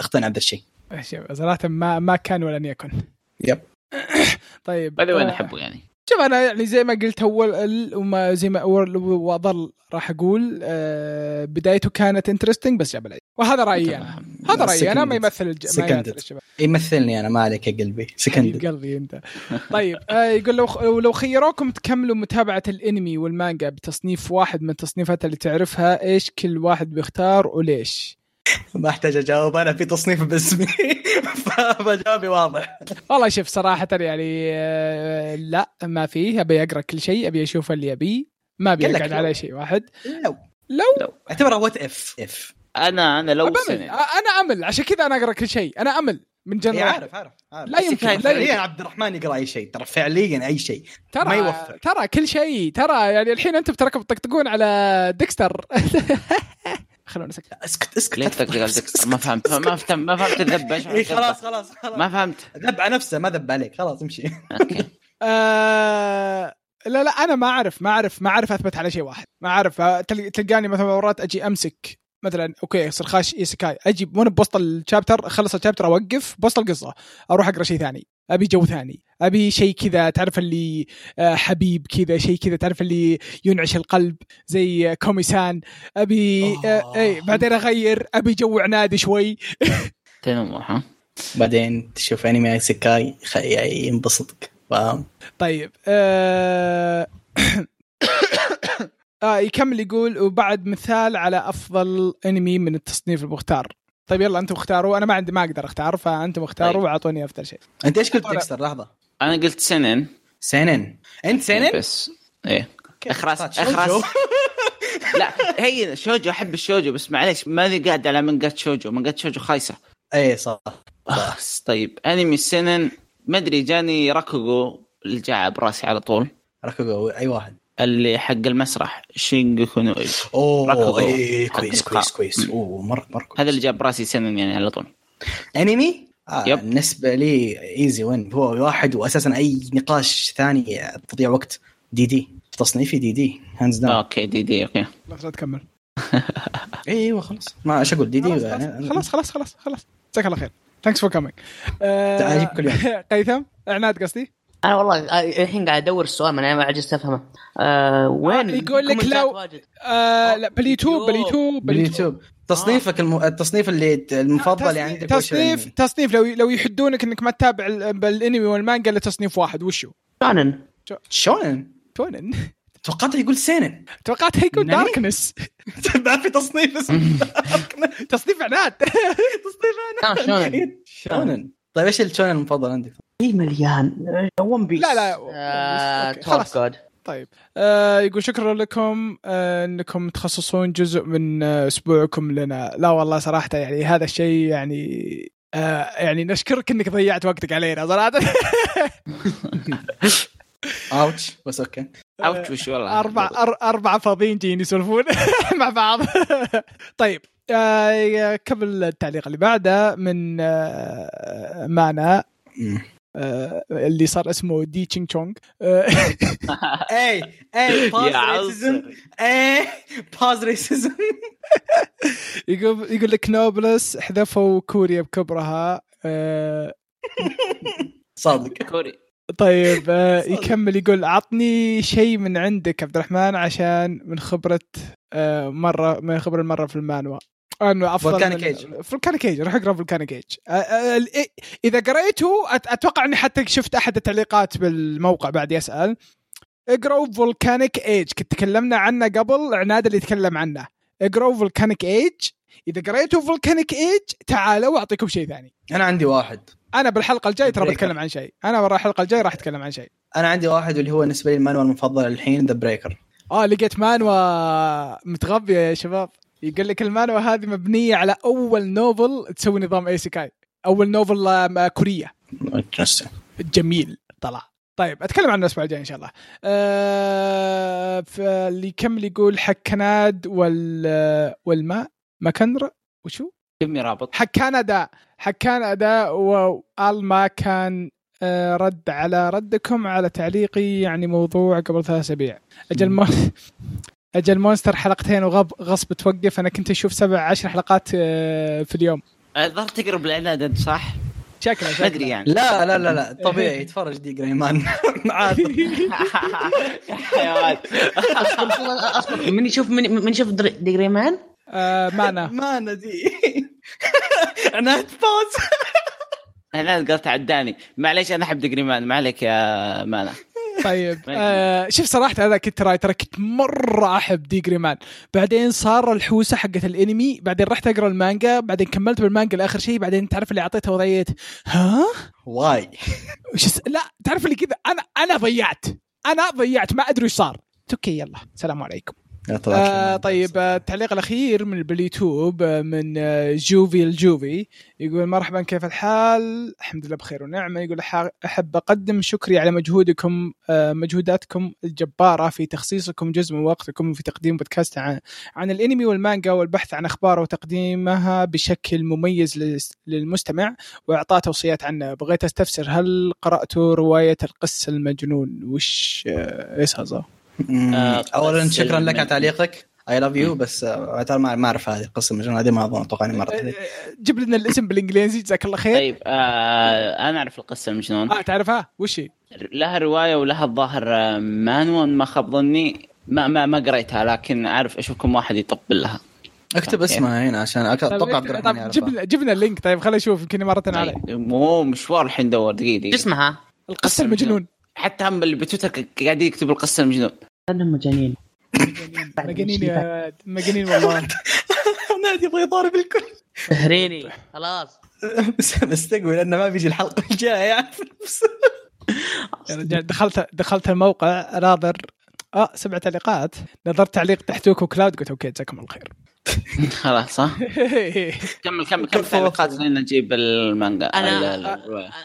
S3: اقتنع بهذا الشيء.
S1: شوف صراحة ما ما كان ولن يكن.
S3: yep.
S1: طيب
S4: باي وين
S1: آه،
S4: أحبه يعني.
S1: شوف أنا يعني زي ما قلت أول ال- وما زي ما أول وأظل راح أقول آه بدايته كانت interesting بس جاب العيد وهذا رأيي أنا. هذا رأيي أنا ما يمثل الج... ما. يمثل الشباب.
S3: يمثلني أنا ما عليك يا قلبي. سكند
S1: قلبي أنت. طيب آه يقول لو لو خيروكم تكملوا متابعة الأنمي والمانجا بتصنيف واحد من التصنيفات اللي تعرفها إيش كل واحد بيختار وليش؟
S3: ما احتاج اجاوب أنا في تصنيف باسمي. فجوابي واضح.
S1: والله شوف صراحة يعني آه، لا ما فيه أبي أقرأ كل شيء أبي أشوف اللي ابيه ما
S3: أبي
S1: أقعد
S3: لو.
S1: على شيء واحد.
S3: لو.
S1: لو.
S3: اعتبرها what if if
S4: أنا أنا لو سنة.
S1: امل أنا أمل. عشان كذا أنا أقرأ كل شيء. أنا أمل. من genre
S3: إيه، عارف عارف عارف.
S1: لا يمكن لا
S3: فعليا
S1: يمكن
S3: عبد الرحمن يقرأ أي شيء. ترى فعليا أي شيء.
S1: ترى
S3: ما يوفر.
S1: ترى كل شيء. ترى يعني الحين أنتم تراكم تطقطقون على ديكستر. خلونا نسكت.
S3: اسكت اسكت
S4: ليه ديكستر ما فهمت ما فهمت ما فهمت الذبة إيش
S3: إيه خلاص خلاص خلاص.
S4: ما فهمت.
S3: ذب على نفسه ما ذب عليك خلاص امشي.
S4: okay.
S1: آه لا لا أنا ما أعرف ما أعرف ما أعرف أثبت على شيء واحد. ما أعرف آه، تل- تلقاني مثلا مرات أجي أمسك مثلا okay يصير خاش isekai أجي وأنا بوسط ال chapter أخلص ال chapter أوقف بوسط القصة أروح أقرأ شيء ثاني. أبي جو ثاني أبي شيء كذا تعرف اللي آه، حبيب كذا شيء كذا تعرف اللي ينعش القلب زي آه، Komi-san. أبي آه،. اي بعدين أغير أبي جو عنادي شوي.
S4: تنمح ها؟
S3: بعدين تشوف أنمي isekai خ- ينبسطك. فاهم؟
S1: طيب آه... آه يكمل يقول وبعد مثال على أفضل أنمي من التصنيف المختار. طيب يلا أنتم اختاروا أنا ما عندي ما أقدر اختار فانتم اختاروا
S4: طيب.
S1: واعطوني افضل شيء.
S3: انت إيش قلت
S1: طلع.
S3: ديكستر؟ لحظة.
S4: أنا قلت seinen.
S3: seinen. انت seinen؟
S4: بس إيه. إخراس
S3: shoujo.
S4: إخراس. لا هي shoujo أحب ال shoujo بس معليش ماني قاعد على منقات shoujo منقات shoujo خايسة.
S3: اي صح.
S4: طيب. أنمي seinen ما أدري جاني راكوغو اللي جاء براسي على طول.
S3: ركوغو أي واحد.
S4: اللي حق المسرح شينجوكو نو إيجي. أوه.
S3: اي
S4: حق
S3: كويس. كويس كويس. أوه مره مره كويس.
S4: هذا اللي جاء براسي سنن يعني على طول.
S3: أنمي؟ آه
S4: يب.
S3: بالنسبة لي إيزي وين. هو واحد واساسا أي نقاش ثاني تضيع وقت. دي دي تصنيفي دي دي هاندز داون
S4: أوكي دي دي أوكي.
S1: لا تكمل.
S3: إيوه خلاص. ما إيش أقول؟ دي دي
S1: خلاص خلاص خلاص خلاص خلاص. جزاك الله خير. thanks for coming
S3: تعال كل يوم.
S1: قيثم عناد قصدي.
S2: أنا والله آه، الحين قاعد أدور السؤال ما أنا ما عجزت أفهمه. آه وين
S1: آه، يقول لك لو-. آه لا باليوتيوب باليوتيوب
S3: باليوتيوب. تصنيفك الم... التصنيف اللي المفضل يعني عندك وش
S1: تصنيف
S3: الأنمي؟
S1: تصنيف لو لو يحدونك إنك ما تتابع ال- بالانمي والمانجا الا تصنيف واحد. وشو؟
S2: shounen.
S3: shounen?
S1: shounen.
S3: توقعت يقول seinen.
S1: توقعت
S3: nani؟
S1: darkness.
S3: بعد في تصنيف اسمه
S1: تصنيف عناد.
S3: تصنيف
S2: آه، shounen.
S3: shounen. طيب إيش ال shounen المفضل عندك؟
S2: في مليان؟ One Piece
S1: لا، لا،
S2: آه
S1: خلاص.
S2: good
S1: طيب. آه يقول شكرا لكم آه إنكم تخصصون جزء من آه أسبوعكم لنا. لا والله صراحة يعني هذا الشيء يعني آه يعني نشكرك إنك ضيعت وقتك علينا صراحة.
S3: ouch بس okay.
S4: ouch وش والله؟
S1: أربع أر اربعه فاضيين جايين يسولفون مع بعض. طيب. آه قبل التعليق اللي بعده من آه. آه اللي صار اسمه the ching chong. آه
S3: اي اي based
S4: racism.
S3: اي based racism
S1: يقول يقول لك Noblesse حذفوا كوريا بكبرها. آه
S3: صادق.
S4: كوري.
S1: طيب آه يكمل يقول عطني شيء من عندك عبد الرحمن عشان من خبرة آه مره من خبره المرة في المانوا. أنه
S3: أفضل
S1: من-
S3: Age.
S1: Volcanic Age راح اقرأ Volcanic Age إذا قريته أتوقع إني حتى شفت أحد التعليقات بالموقع بعد يسأل. اقروا Volcanic Age كنت تكلمنا عنه قبل عناد اللي يتكلم عنه. اقروا Volcanic Age إذا قريتوا Volcanic Age تعالوا وأعطيكم شيء ثاني.
S3: أنا عندي واحد.
S1: أنا بالحلقة الجاية ترى. بتكلم عن شيء. أنا ورا الحلقة الجاية راح أتكلم عن شيء.
S3: أنا عندي واحد واللي هو بالنسبة لي المانوا المفضل الحين The Breaker
S1: آه لقيت مانوا متغبيه يا شباب. يقول لك المانوا هذه مبنية على أول novel تسوي نظام isekai. أول novel كورية. جميل. طلع. طيب أتكلم عنه الأسبوع الجاي إن شاء الله. آه فاللي يكمل يقول حق كناد وال والماء؟ ماكندرا وشو؟
S4: كمي رابط.
S1: حق كندا. حق كندا وقال ما كان آه، رد على ردكم على تعليقي يعني موضوع قبل ثلاث أسابيع. أجل مو... أجل مونستر حلقتين وغب غصب توقف. أنا كنت أشوف سبع عشر حلقات آه، في اليوم.
S4: الظاهر تقرب بالاعداد أنت صح؟
S1: شكله
S4: ما
S1: شكله
S4: أدري يعني.
S3: لا لا لا لا. طبيعي. يتفرج دي جريمان. عادي
S4: يا حيوان.
S2: اصبر اصبر من يشوف من, من يشوف در- ديجري مان
S1: آه معنا
S3: ما ندي أنا باوز
S4: أنا قلت عداني. معليش أنا أحب دقريمان ما عليك يا مانا.
S1: طيب آه شوف صراحة أنا كنت ترى كنت مرة أحب ديجري مان بعدين صار الحوسة حقت الأنمي بعدين رحت أقرأ المانجا بعدين كملت بالمانجا لآخر شيء بعدين تعرف اللي اعطيتها وضعية. ها؟
S3: واي.
S1: وش لا تعرف اللي كذا أنا أنا ضيعت. أنا ضيعت ما أدري وش صار. okay يلا السلام عليكم. آه. طيب آه، التعليق الأخير من باليوتيوب آه، من آه، جوفي الجوفي يقول مرحبا كيف الحال؟ الحمد لله بخير ونعمة يقول "أح- أحب أقدم شكري على مجهودكم مجهوداتكم الجبارة في تخصيصكم جزء من وقتكم في تقديم بودكاست عن, عن الأنمي والمانجا والبحث عن اخباره وتقديمها بشكل مميز للمستمع وإعطاء توصيات عنه بغيت أستفسر هل قراتوا رواية القس المجنون وش إيش هذا؟
S4: آه،
S3: اولا شكرا لك على تعليقك. اي لاف يو بس آه، ترى ما ما أعرف هذه القصة المجنونه هذه ما أظن أتوقع إني مرت عليك
S1: جيب لنا الاسم بالإنجليزي. جزاك الله خير.
S4: طيب آه أنا أعرف القصة المجنون
S1: آه تعرفها؟ وش هي؟
S4: لها رواية ولها الظاهر آه، مانوا ما خاب ظني. ما ما ما قريتها لكن أعرف أشوفكم واحد يطبل لها.
S3: اكتب. اسمها هنا عشان أك- أتوقع عبد الرحمن
S1: طيب جيب
S3: يعرفها
S1: لنا جيب لنا اللينك. طيب خلينا نشوف. يمكن مرتين علي.
S4: طيب، مو مشوار الحين ندور دقيقة
S2: شو
S4: دقيقة.
S2: اسمها؟
S1: القصة المجنون.
S4: حتى هم اللي بتويتر قاعد يكتب القصة المجنون.
S2: أنا مجانين.
S1: مجانين. يا ولد، مجانين والله.
S3: نادي يبغى يضارب الكل.
S2: تهريني خلاص.
S3: بس مستقبل لأنه ما بيجي الحلقة الجاية. نفسه.
S1: يا رجال دخلت دخلت الموقع ناظر آه سبع تعليقات نظرت تعليق تحتوك وكلاود قلت okay جزاكم الله خير.
S4: خلاص ها كمل كمل كمل. تعليقات لين نجيب المانجا. أنا.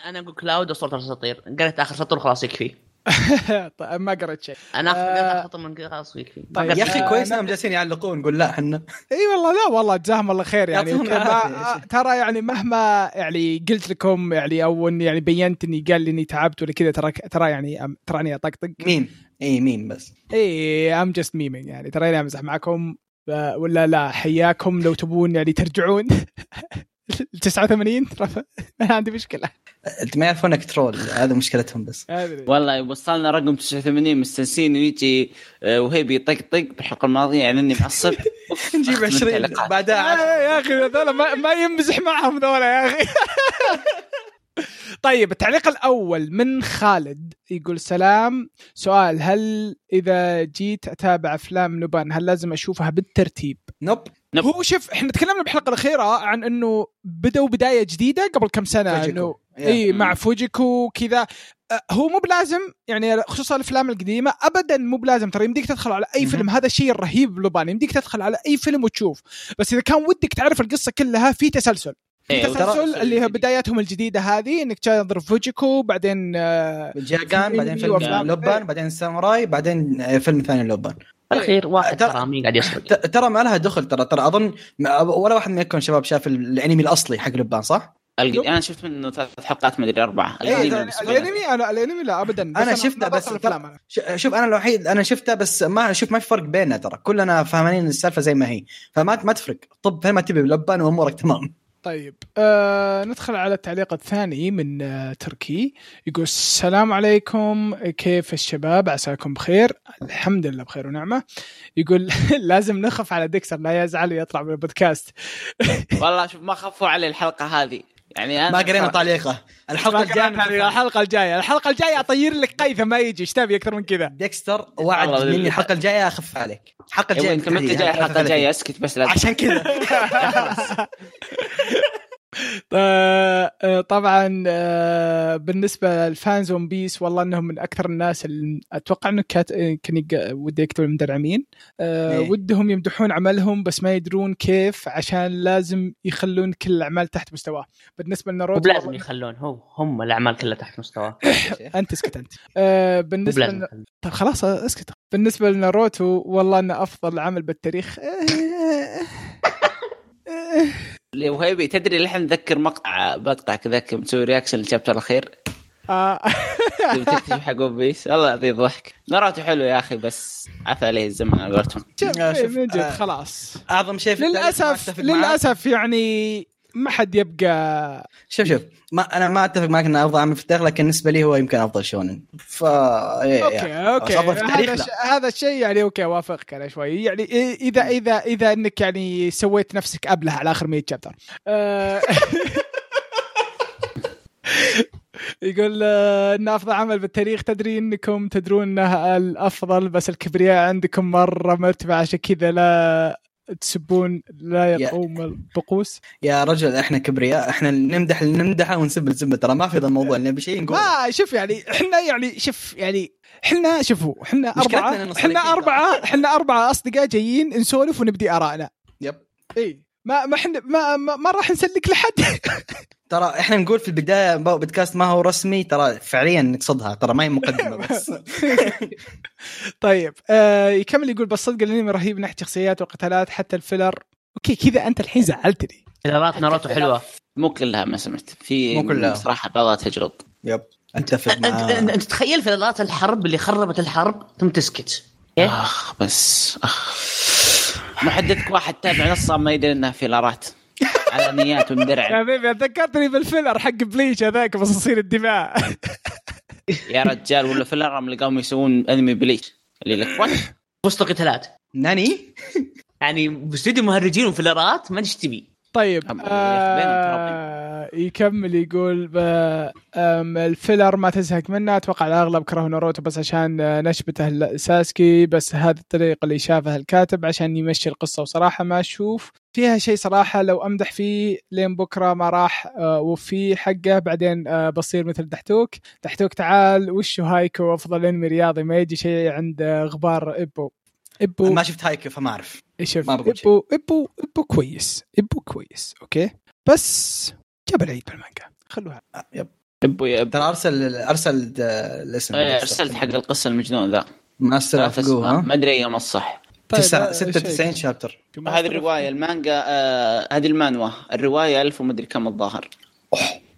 S2: أنا أقول كلاود وصورة الأساطير. قريت آخر سطر وخلاص يكفي.
S1: طيب ما قريت شيء.
S2: أنا
S1: آه.
S2: اخر سطر من كذا خلاص يكفي ما
S1: طيب.
S2: قريت
S3: يا أخي
S1: آه،
S3: كويس إنهم جالسين يعلقون نقول لا إحنا.
S1: إي والله لا والله جزاهم الله خير. يعني. آه، ترى يعني مهما يعني قلت لكم يعني أو إني يعني بينت اني قال لي إني تعبت ولا كذا ترى ترى يعني تراني أطقطق.
S3: ميم. إي ميم بس.
S1: I'm just memeing يعني. ترى أمزح معكم آه، ولا لا حياكم لو تبون يعني ترجعون. 89 ترى ما عندي مشكلة.
S3: أنت ما يعرفونك troll. هذا مشكلتهم بس.
S4: والله وصلنا رقم 89 مستانسين ويجي آه، وهيبي يطقطق بالحلقة الماضيه يعني إني معصب.
S3: نجيب
S4: أختم
S3: 20
S4: التعليقات.
S3: بعدها.
S1: يا أخي هذول ما, ما يمزح معهم ذولا يا أخي. طيب التعليق الأول من خالد. يقول سلام. سؤال هل إذا جيت أتابع أفلام لوبان هل لازم أشوفها بالترتيب؟
S3: nope.
S4: nope.
S1: هو شوف إحنا تكلمنا بالحلقة الأخيرة عن إنه بدأوا بداية جديدة قبل كم سنة
S3: فوجيكو. إنه.
S1: إي
S4: مم.
S1: مع فوجيكو كذا هو مو بلازم يعني خصوصا الأفلام القديمة ابدا مو بلازم ترى يمديك تدخل على أي
S3: مهم.
S1: فيلم هذا الشيء الرهيب بلوبان يمديك تدخل على أي فيلم وتشوف بس إذا كان ودك تعرف القصة كلها في تسلسل في
S4: إيه،
S1: تسلسل اللي هي بداياتهم الجديدة هذه إنك تنظر فوجيكو بعدين آه،
S3: جاكان بعدين فيلم. لوبان بعدين ساموراي بعدين آه، فيلم ثاني لوبان
S2: الأخير واحد
S3: ترى-
S2: مين قاعد يسرق
S3: ترى ما لها دخل ترى ترى أظن ما- ولا واحد منكم شباب شاف الأنمي الأصلي حق لبان صح؟
S4: أنا شفت منه ثلاث حلقات ما أدري أربعة.
S1: إيه،. الأنمي أنا الأنمي لا ابدا.
S3: أنا شفته بس
S1: بدخل الأفلام أنا.
S3: ش- شوف أنا الوحيد أنا شفته بس ما شوف ما في فرق بيننا ترى. كلنا فاهمين السالفة زي ما هي. فما ما تفرق. طب زي ما تبي بلبان وأمورك تمام.
S1: طيب آه ندخل على التعليق الثاني من آه تركي. يقول السلام عليكم كيف الشباب؟ عساكم بخير. الحمد لله بخير ونعمة. يقول لازم نخف على ديكستر لا يزعل ويطلع من البودكاست.
S4: والله شوف ما خفوا علي الحلقة هذه. يعني أنا
S3: ما قرينا تعليقه الحلقة
S1: الجاية الحلقة الجاية. الحلقة الجاية أطير لك قيثم ما يجي. إيش تبي أكثر من كذا؟
S3: ديكستر وعد مني. الحلقة الجاية أخف عليك. الحلقة
S4: أيوه
S3: الجاية
S4: أنت متى جاي؟ الحلقة الجاية أسكت بس لا
S3: عشان كذا.
S1: طبعا آه، بالنسبة لل fans ون بيس والله إنهم من أكثر الناس اللي أتوقع إنه كات... آه، كان. ودي يكتب المدرعمين آه،
S3: إيه.
S1: ودهم يمدحون عملهم بس ما يدرون كيف عشان لازم يخلون كل الأعمال تحت مستواه
S2: بالنسبة
S1: لناروتو والله-
S2: يخلون هو هم الأعمال كلها تحت مستواه
S1: أنت اسكت أنت آه، بالنسبة.
S2: يخلون.
S1: طيب خلاص اسكت بالنسبة لناروتو والله إنه أفضل عمل بالتاريخ
S4: اللي وهيبي تدري اللي إحنا نذكر مقطع بقطع كذا مسوي reaction لل
S1: chapter
S4: الأخير؟ تكتب حق ون بيس والله العظيم ضحك. ناروتو حلو يا أخي بس عفى عليه الزمن على قولتهم
S1: من جد خلاص.
S3: أعظم شيء في للأسف.
S1: للأسف يعني ما حد يبقى
S3: شوف شوف ما أنا ما أتفق معك انه أفضل عمل في التاريخ لكن بالنسبة لي هو يمكن أفضل شونن ف إيه،
S1: okay
S3: يعني. okay
S1: هذا. الش- هذا الشيء يعني okay اوافقك أنا شوي يعني إيه- اذا اذا إذا إنك يعني سويت نفسك أبلة على آخر 100 chapter آه، يقول آه، انه أفضل عمل بالتاريخ تدري إنكم تدرون انه الأفضل بس الكبرياء عندكم مرة مرتفعه عشان كذا لا تسبون لا يقوم الطقوس
S3: يا رجل إحنا كبرياء إحنا نمدح اللي نمدحه ونسب الزبده ترى ما في ذا الموضوع نبي شيء نقول.
S1: ما شوف يعني إحنا يعني شوف يعني إحنا شوفوا
S3: إحنا
S1: أربعة
S3: إحنا.
S1: أربعة إحنا أربعة أصدقاء جايين نسولف ونبدي آرائنا.
S3: yep.
S1: اي ما ما إحنا ما ما, ما راح نسلك لحد.
S3: ترى إحنا نقول في البداية بودكاست ما هو رسمي ترى فعليا نقصدها ترى ما هي مقدمة بس.
S1: طيب آه يكمل يقول بس صدق الانمي رهيب من ناحية شخصيات وقتالات حتى ال filler okay كذا أنت الحين زعلتني.
S2: فيلرات ناروتو حلوة.
S4: مو كلها ما سمعت. في
S3: مو كلها.
S4: صراحة بعضها تجرب
S3: yep أتفق
S2: انت انت أنت تخيل فيلرات الحرب اللي خربت الحرب ثم تسكت. كيف؟
S4: آخ بس آخ. محدثك واحد تابع نصها ما يدري إنها فيلرات. على نيات
S1: يا
S4: ومدرع
S1: حبيبي ذكرتني بال filler حق بليش هذاك تصير الدماء.
S4: يا رجال ولا filler اللي قاموا يسوون أنمي بليش. اللي لك. what
S2: وسط قتالات.
S3: なに؟
S2: يعني باستوديو مهرجين وفيلرات ما أدري إيش تبي.
S1: طيب آه يكمل يقول آم، ال filler ما تزهق منه أتوقع الاغلب كرهوا ناروتو بس عشان آه، نشبته ساسكي بس هذه الطريقة اللي شافها الكاتب عشان يمشي القصة. وصراحة ما أشوف فيها شيء صراحة لو أمدح فيه لين بكرة ما راح آه، وفي حقه بعدين آه، بصير مثل دحتوك. دحتوك تعال وشو هايكو أفضل أنمي رياضي؟ ما يجي شيء عند آه، غبار إبو. ابو
S3: ما شفت هايكو فما أعرف.
S1: شوف
S3: ما بقول
S1: ابو ابو إبو كويس إبو كويس أوكي؟ بس جاب العيد بالمانجا. خلوها.
S3: آه، يب.
S4: ابو يا ابو
S3: ترى أرسل أرسل الاسم.
S4: إيه، أرسلت حق القصة المجنون ذا.
S3: ماستر اوف
S4: ما أدري أيام الصح.
S1: طيب،
S3: تسعة-
S1: آه،
S3: 96. شابتر.
S4: هذه الرواية المانجا آه هذه المانوا. الرواية ألف ومدري كم الظاهر.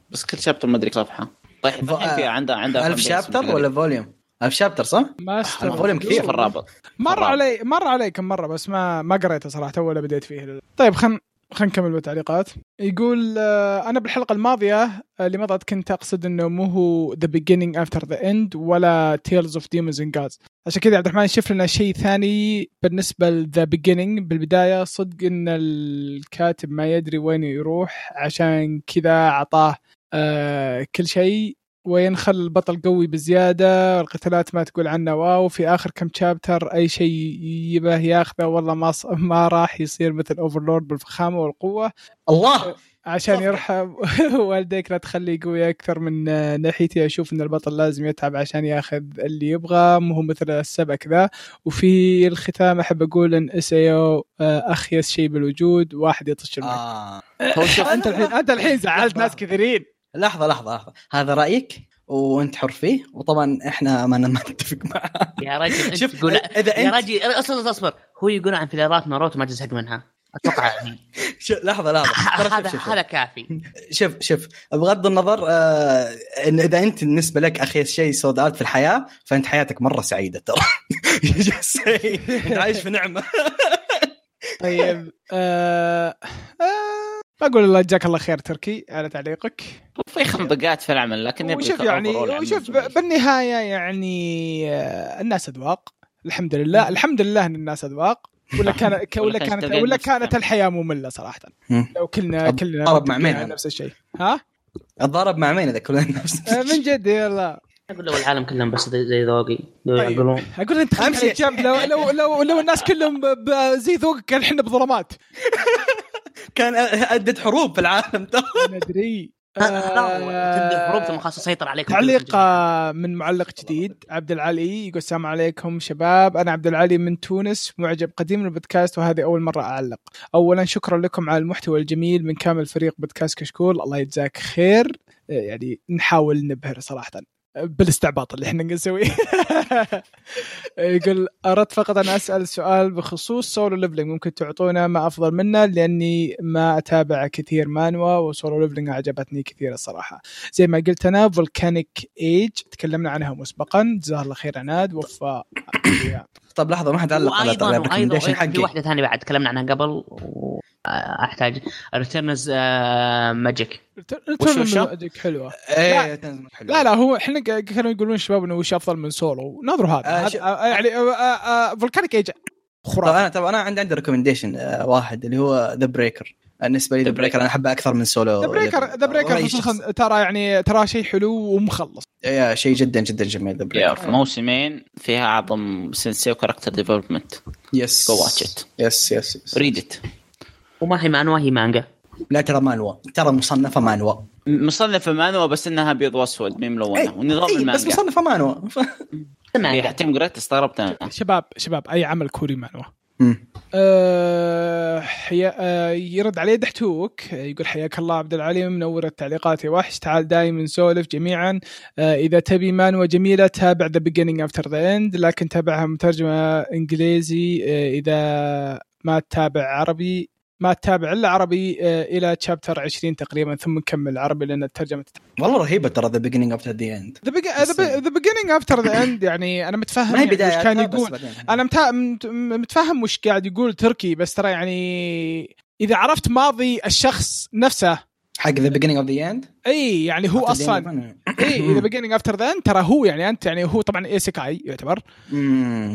S4: بس كل شابتر مدري صفحة. طيب فيها عندها عندها
S3: ألف
S4: fan base
S3: شابتر
S4: مثل
S3: ولا فوليوم؟ ألف شابتر صح؟
S1: ماستر
S3: أنا فوليوم كثير.
S4: في الرابط.
S1: مر. علي مر علي كم مرة بس ما ما قريته صراحة ولا بديت فيه. طيب خل خلينا نكمل بالتعليقات. يقول آه، أنا بالحلقة الماضية آه، اللي مضت كنت أقصد إنه مو هو ذا beginning افتر ذا اند ولا تيلز اوف ديمونز اند جادز عشان كذا عبد الرحمن شوف لنا شيء ثاني بالنسبة لذا beginning. بالبداية صدق إن الكاتب ما يدري وين يروح عشان كذا أعطاه آه كل شيء. ويخلي البطل قوي بزيادة القتالات ما تقول عنه واو في آخر كم chapter أي شيء يبه ياخذه والله ما ص... ما راح يصير مثل Overlord بالفخامة والقوة
S3: الله
S1: عشان. يرحم والديك لا تخليه قوي أكثر من آه، ناحيتي أشوف إن البطل لازم يتعب عشان ياخذ اللي يبغى مو هو مثل السبك ذا وفي الختام أحب أقول إن SAO اخيس شيء بالوجود واحد يطش الماء
S3: آه.
S1: أنت الحين أنت الحين زعلت ناس كثيرين
S3: لحظة لحظة لحظة. هذا رأيك؟ وأنت حر فيه؟ وطبعا إحنا ما ما نتفق معاه
S2: يا رجل أنت
S3: شوف
S2: تقول
S3: إذا
S2: يا
S3: أنت
S2: رجل اصبر أصبر. هو يقول عن فيلرات ناروتو ما تزهق منها. أتوقع يعني
S3: شو- لحظة لحظة. ترى شوف-
S2: هذا هذا كافي.
S3: شوف شوف. بغض النظر آه إن إذا أنت بالنسبة لك اخيس شيء Sword Art في الحياة فأنت حياتك مرة سعيدة ترى. أنت عايش في نعمة.
S1: طيب آه آه أقول الله جزاك الله خير تركي على تعليقك
S4: في خنبقات في العمل لكن
S1: وشوف يعني
S4: عمل
S1: وشوف. بالنهاية يعني آه، الناس أذواق الحمد لله الحمد لله إن الناس أذواق ولا كان ولا
S4: ولا كان
S1: كانت ولا كانت. الحياة مملة
S3: صراحة.
S1: لو كلنا كلنا
S3: ضرب مع مين؟
S1: نفس الشيء ها
S3: الضرب مع مين إذا كلنا نفس
S1: آه، من جد يلا
S2: أقول لو العالم كلهم بس زي ذوقي
S1: طيب.
S2: يعقلون
S1: أقول إنت خليك جنب لو لو لو, لو الناس كلهم زي ذوقك كان إحنا بظلمات
S3: كان أدت حروب في العالم ترى
S1: ندري
S2: تبدأ حروب ثم خلاص تسيطر عليكم
S1: تعليق. آه، من معلق جديد. عبد العلي يقول السلام عليكم شباب. أنا عبد العلي من تونس معجب قديم للبودكاست وهذه أول مرة أعلق. اولا شكرا لكم على المحتوى الجميل من كامل فريق بودكاست كشكول. الله يجزاك خير. آه، يعني نحاول نبهر صراحة. بالاستعباط اللي إحنا نسويه. يقول أردت فقط أن أسأل سؤال بخصوص Solo Leveling ممكن تعطونا ما أفضل منه لأني ما أتابع كثير مانوا و Solo Leveling عجبتني كثير الصراحة. زي ما قلت أنا Volcanic Age تكلمنا عنها مسبقا. جزاه الله خير عناد. وفى
S3: طب لحظة ما حد علق على
S2: وأيضا وأيضا
S3: ال recommendation
S2: في
S3: حقي.
S2: واحدة ثانية بعد تكلمنا عنها قبل وأحتاج Returner's Magic
S3: وش- وش؟ حلوة. إيه.
S1: لا لا هو إحنا ك- كانوا يقولون الشباب إنه وش أفضل من سولو ناظروا هذا.
S3: آه،
S1: آه، يعني Volcanic Age
S3: طب
S1: خرافي.
S3: أنا طب أنا عندي عندي recommendation واحد اللي هو The Breaker بالنسبة لي The
S4: The
S3: Breaker أنا أحبه أكثر من
S1: Solo
S3: The
S1: Breaker
S3: The
S1: Breaker ترى يعني ترى شيء حلو ومخلص.
S3: يا شيء جدا جدا جميل
S4: The
S3: Breaker
S4: في موسمين فيها أعظم sensei و character
S3: development Yes
S4: go watch it.
S3: yes yes yes
S4: read it
S2: وما هي مانوا هي مانجا.
S3: لا ترى مانوا. ترى مصنفة مانوا.
S4: مصنفة مانوا بس إنها ابيض وأسود مي ملونه ونظام
S3: إيه، بس
S4: المانجا.
S3: مصنفة مانوا.
S2: مانجا.
S4: حتى قريت استغربت أنا.
S1: شباب شباب أي عمل كوري مانوا. أه حيا أه يرد عليه دحتوك. يقول حياك الله عبد العليم منور التعليقات يا وحش. تعال دايما نسولف جميعا. أه إذا تبي مانوا جميله تابع The Beginning After The End لكن تابعها مترجمة إنجليزي. أه إذا ما تتابع عربي ما تتابع الا عربي أه إلى chapter 20 تقريبا ثم نكمل عربي لأن الترجمة
S3: والله رهيبة ترى The Beginning of The End
S1: The Beginning After The End يعني أنا متفهم
S3: ما هي
S1: يعني
S3: بداية
S1: وش كان يقول. أنا متفهم وش قاعد يقول تركي بس ترى يعني إذا عرفت ماضي الشخص نفسه
S3: حق The Beginning of The End
S1: إي يعني هو أصلا اي إذا Beginning After The ترى هو يعني أنت يعني هو طبعا isekai يعتبر.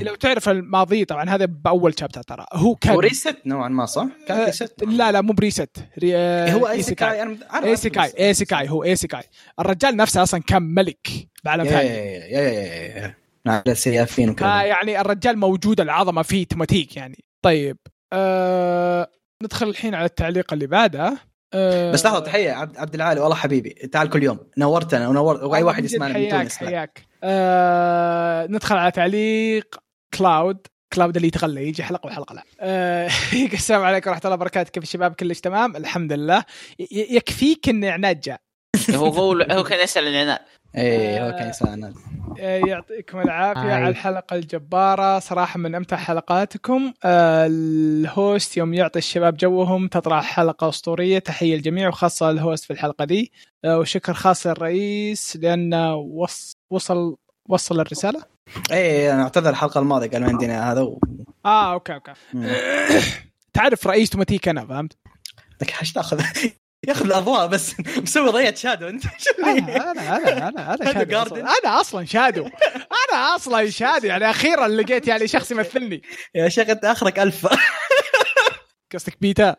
S1: لو تعرف الماضي طبعا هذا بأول chapter ترى. هو كان
S3: هو priest نوعا ما صح؟ كان
S1: آه،
S3: priest
S1: لا لا مو priest ري... آه،
S3: هو isekai. أنا عارف-
S1: isekai isekai هو isekai. الرجال نفسه أصلا كان ملك بعالم ثاني.
S3: يا يا يا يا يا نعم السيافين وكذا.
S1: فيعني الرجال موجود العظمة فيه توماتيك يعني. طيب آه ندخل الحين على التعليق اللي بعده. آه
S3: بس لحظة تحية عبد, عبد العالي والله حبيبي تعال كل يوم نورتنا ونور وأي واحد يسمعنا من
S1: حياك
S3: تونس لا.
S1: حياك. آه ندخل على تعليق كلاود. كلاود اللي يتغلى يجي حلقة وحلقة لا. آه السلام عليكم ورحمة الله وبركاته كيف الشباب؟ كلش تمام؟ الحمد لله. يكفيك إن عناد جاء.
S4: هو هو هو كان يسأل عن عناد
S3: إيه هو كان يسألنا
S1: آه، يعطيكم
S2: العافية.
S1: على الحلقة الجبارة. صراحة من أمتع حلقاتكم. آه، ال host يوم يعطي الشباب جوهم تطلع حلقة أسطورية. تحية الجميع وخاصة ال host في الحلقة دي. آه، وشكر خاص للرئيس لأنه وص وصل وصل الرسالة.
S3: إيه أنا أعتذر الحلقة الماضية قال ما عندنا هذا و...
S1: آه okay
S3: okay.
S1: تعرف رئيس توماتيك أنا فهمت؟
S3: لك حاش تأخذ؟ ياخذ الأضواء بس مسوي ضيعة shadow. أنت شو
S1: أنا أنا أنا
S3: أنا
S1: أنا
S3: shadow.
S1: أصلاً. أنا أصلا shadow. أنا أصلا shadow. يعني أخيرا لقيت يعني شخص يمثلني.
S3: يا شيخ أنت آخرك الفا
S1: قصدك بيتا؟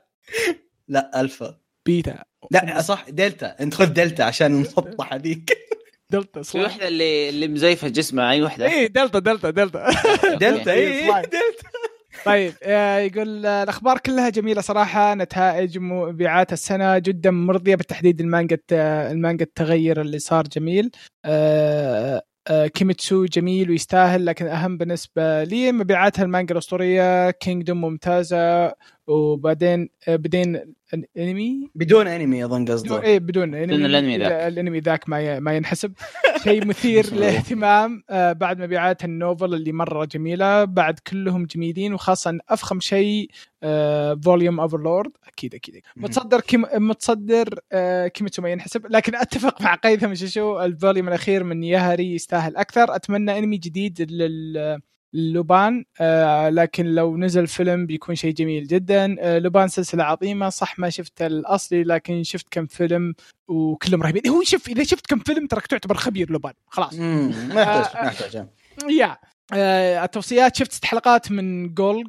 S3: لا الفا
S1: بيتا.
S3: لا صح دلتا. أنت خذ دلتا عشان المسطحه هذيك.
S1: دلتا
S4: في
S1: صلاح
S4: وحدة اللي اللي مزيفة جسمها؟ أي وحدة؟
S1: اي دلتا دلتا دلتا.
S3: دلتا اي. دلتا.
S1: طيب آه، يقول آه، الأخبار كلها جميلة صراحة نتائج مبيعات السنة جدا مرضية بالتحديد المانجا المانجا التغير اللي صار جميل. آه، كيميتسو جميل ويستاهل لكن أهم بالنسبة لي مبيعات المانجا الأسطورية Kingdom ممتازة. وبعدين آه، بعدين الانمي
S3: بدون أنمي
S1: أظن
S3: قصده.
S1: إيه بدون أنمي.
S4: بدون الأنمي ذاك.
S1: الأنمي ذاك ما ي- ما ينحسب. شيء مثير للاهتمام آه، بعد مبيعات ال novel اللي مرة جميلة بعد كلهم جميلين وخاصة أفخم شيء volume Overlord أكيد أكيد متصدر كيم متصدر آه، كيميتسو ما ينحسب. لكن أتفق مع قيثم شو ال volume الأخير من يهري يستاهل أكثر. أتمنى أنمي جديد لل لوبان آه لكن لو نزل فيلم بيكون شيء جميل جدا. آه لوبان سلسلة عظيمة صح ما شفت الأصلي لكن شفت كم فيلم وكلهم رهيبين. هو شوف إذا شفت كم فيلم تراك تعتبر خبير لوبان. خلاص.
S3: ما يحتاج ما يحتاج.
S1: يا آه التوصيات شفت ست حلقات من جولج؟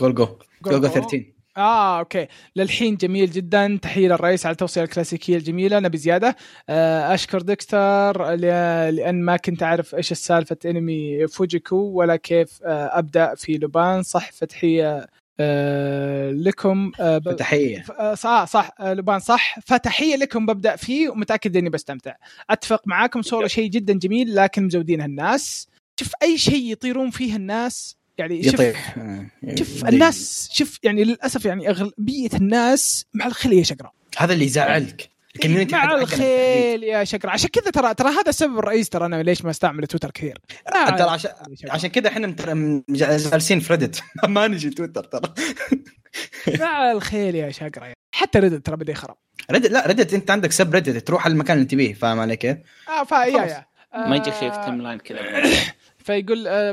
S3: Golgo Golgo
S1: Go.
S3: 13
S1: آه okay. للحين جميل جدا. تحية للرئيس على التوصية الكلاسيكية الجميلة. نبي زيادة. آه أشكر ديكستر لأن ما كنت أعرف إيش السالفة أنمي فوجيكو ولا كيف آه أبدأ في لبان صح فتحية آه لكم. آه ب-
S3: تحيه
S1: آه، صح صح آه، لبان صح فتحية لكم ببدأ فيه ومتأكد إني بستمتع. أتفق معاكم سولو شيء جدا جميل لكن مزودينها الناس. شوف أي شيء يطيرون فيه الناس يعني شوف
S3: يطيح. آه،
S1: شوف
S3: يضيق.
S1: الناس شوف يعني للأسف يعني اغلبيه الناس مع الخيل يا شقرة.
S3: هذا اللي يزعلك ال community
S1: مع
S3: حق- حقنا
S1: الخيل يا شقرة. عشان كذا ترى ترى هذا السبب الرئيسي ترى أنا ليش ما أستعمل تويتر كثير. مع
S3: ترى عشان. عشان كذا إحنا جالسين في ريدت ما نجي تويتر ترى.
S1: مع الخيل يا شقرة. حتى ريدت ترى بدأ يخرب.
S3: ريدت لا ريدت أنت عندك سب ريدت تروح على المكان اللي تبيه فاهم علي كيف؟
S1: آه فا يا. يا.
S4: ما يجيك شيء في
S1: آه،
S4: timeline كذا.
S1: فيقول آه،